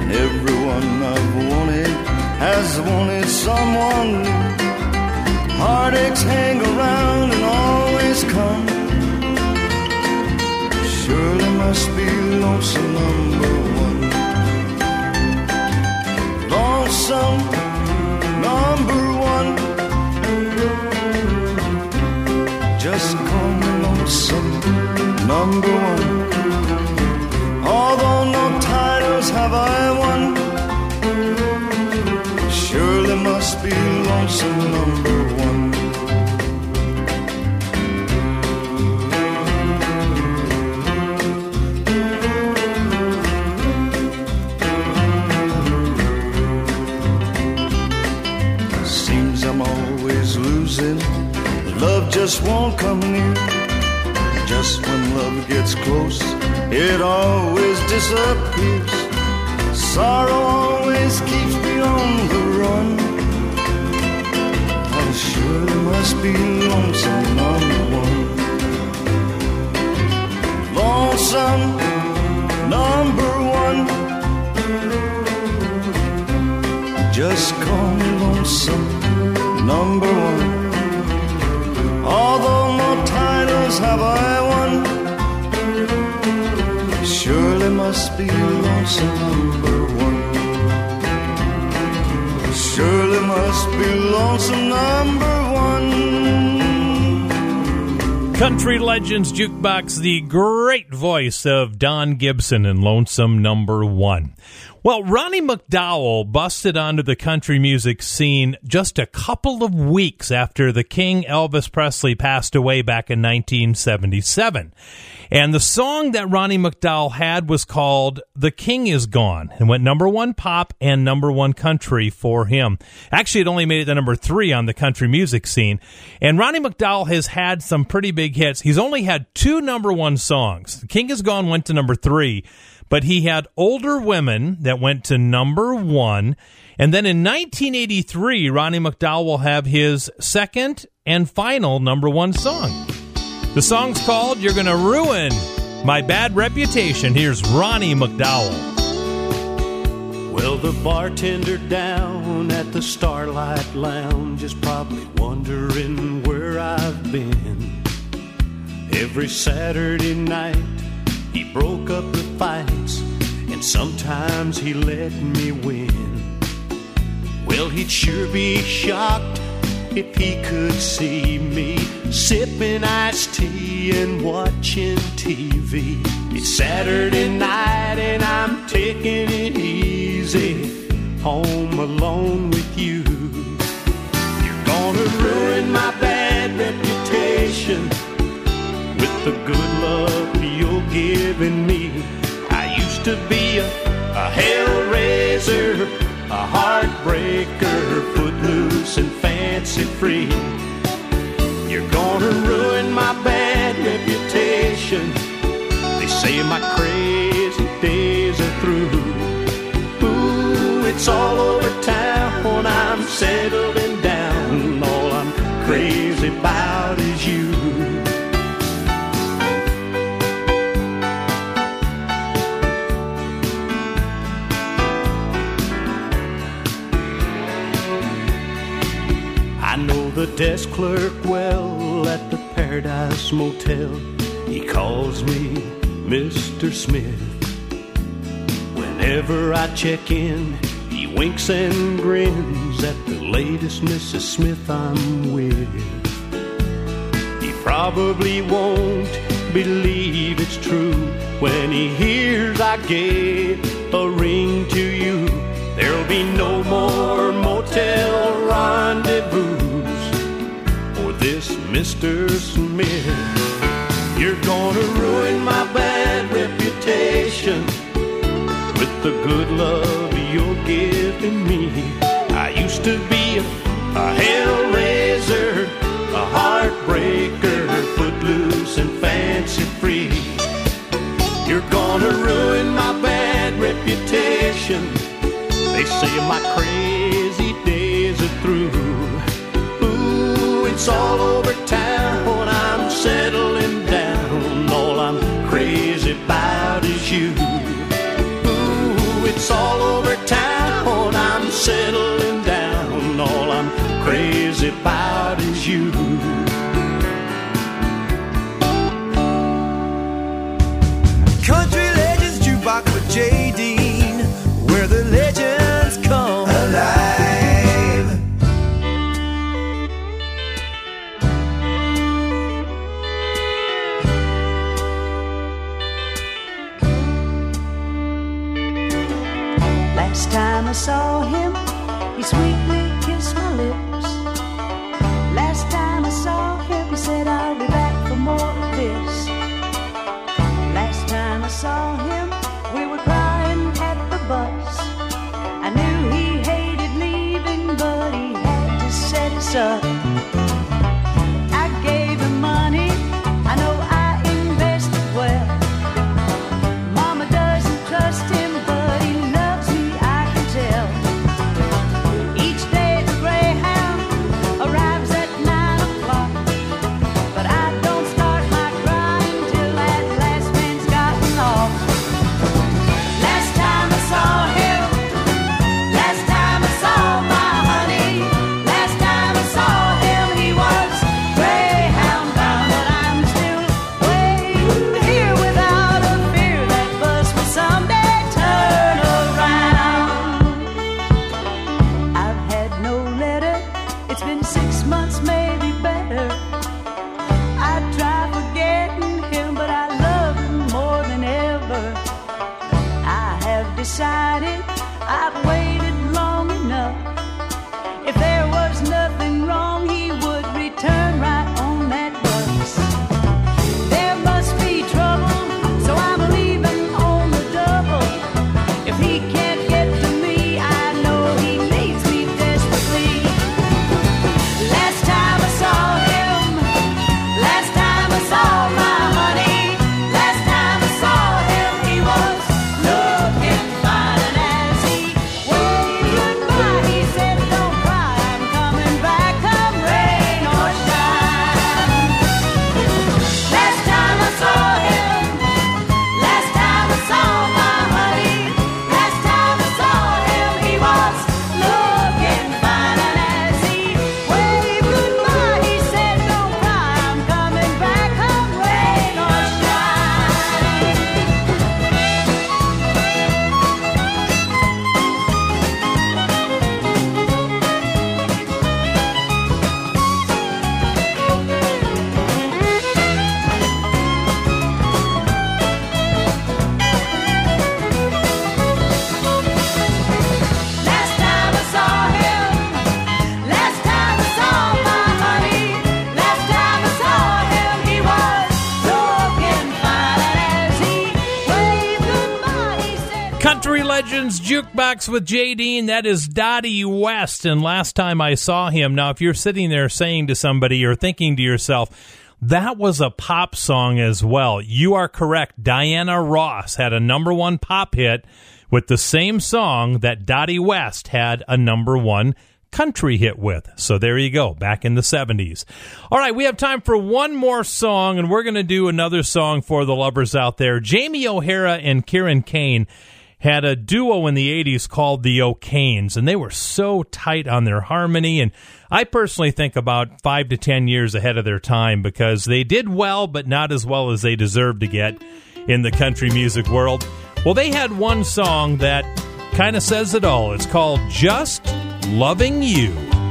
And everyone I've wanted has wanted someone new. Heartaches hang around and always come. Surely must be lonesome number one. Lonesome number one. Just call me lonesome number one. Although no titles have I won, surely must be lonesome number won't come near. Just when love gets close, it always disappears. Sorrow always keeps me on the run. I surely must be lonesome number one. Lonesome number one. Just call me lonesome number one. Have I won, surely must be lonesome number one. Surely must be lonesome number one. Country Legends Jukebox, the great voice of Don Gibson in Lonesome Number One. Well, Ronnie McDowell busted onto the country music scene just a couple of weeks after the King Elvis Presley passed away back in 1977. And the song that Ronnie McDowell had was called The King Is Gone and went number one pop and number one country for him. Actually, it only made it to number three on the country music scene. And Ronnie McDowell has had some pretty big hits. He's only had two number one songs. The King Is Gone went to number three but he had older women that went to number one. And then in 1983, Ronnie McDowell will have his second and final number one song. The song's called You're Gonna Ruin My Bad Reputation. Here's Ronnie McDowell. Well, the bartender down at the Starlight Lounge is probably wondering where I've been. Every Saturday night, he broke up the fights, and sometimes he let me win. Well, he'd sure be shocked if he could see me sipping iced tea and watching TV. It's Saturday night, and I'm taking it easy, home alone with you. You're gonna ruin my bad reputation with the good love you're giving me. I used to be a, a hellraiser, a heartbreaker, footloose and fancy free. You're gonna ruin my bad reputation. They say my crazy days are through. Ooh, it's all over town. I'm settling down. All I'm crazy about is you. The desk clerk well at the Paradise Motel. He calls me Mr. Smith. Whenever I check in, he winks and grins at the latest Mrs. Smith I'm with. He probably won't believe it's true when he hears I gave a ring to you. There'll be no more motel rendezvous this Mr. Smith. You're gonna ruin my bad reputation with the good love you're giving me. I used to be a, a hellraiser, a heartbreaker, footloose and fancy free. You're gonna ruin my bad reputation. They say my crazy days are through. It's all over town. I'm settling down. All I'm crazy about is you. Ooh, it's all over I saw him, he sweetly Jukebox with JD, and that is Dottie West. And last time I saw him, now if you're sitting there saying to somebody or thinking to yourself, that was a pop song as well, you are correct. Diana Ross had a number one pop hit with the same song that Dottie West had a number one country hit with. So there you go, back in the 70s. All right, we have time for one more song, and we're going to do another song for the lovers out there. Jamie O'Hara and Kieran Kane had a duo in the 80s called the O'Kanes, and they were so tight on their harmony. And I personally think about five to 10 years ahead of their time because they did well, but not as well as they deserved to get in the country music world. Well, they had one song that kind of says it all. It's called Just Loving You.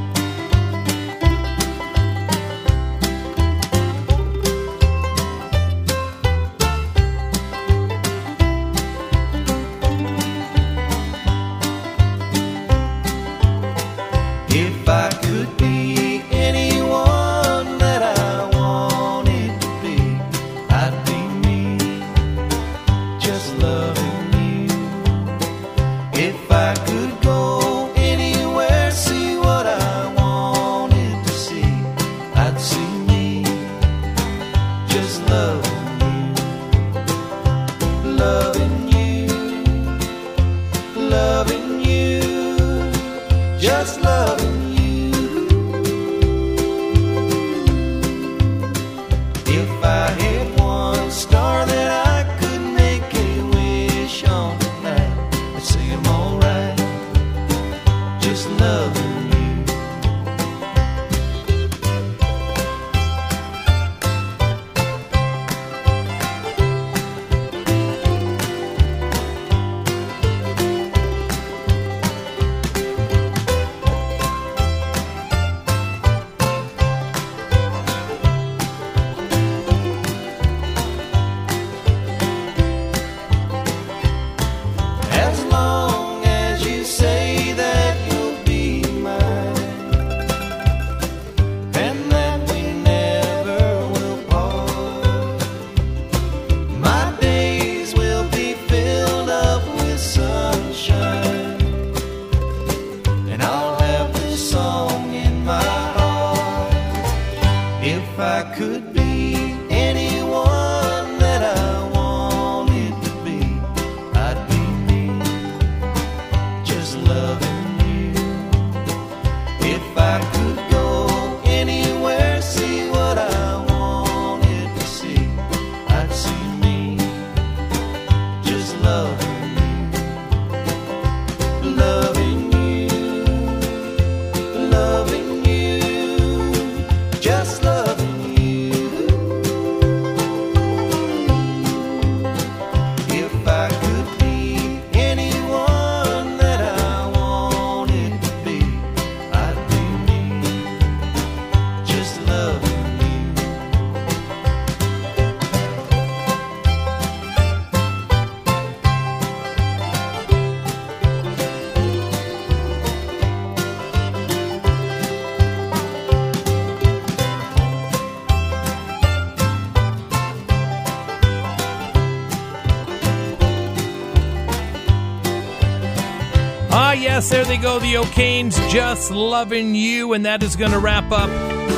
Yes, there they go, the O'Kanes, just loving you, and that is going to wrap up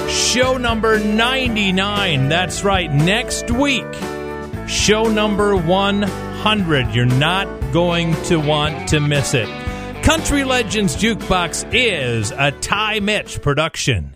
show number 99. That's right, next week, show number 100. You're not going to want to miss it. Country Legends Jukebox is a Ty Mitch production.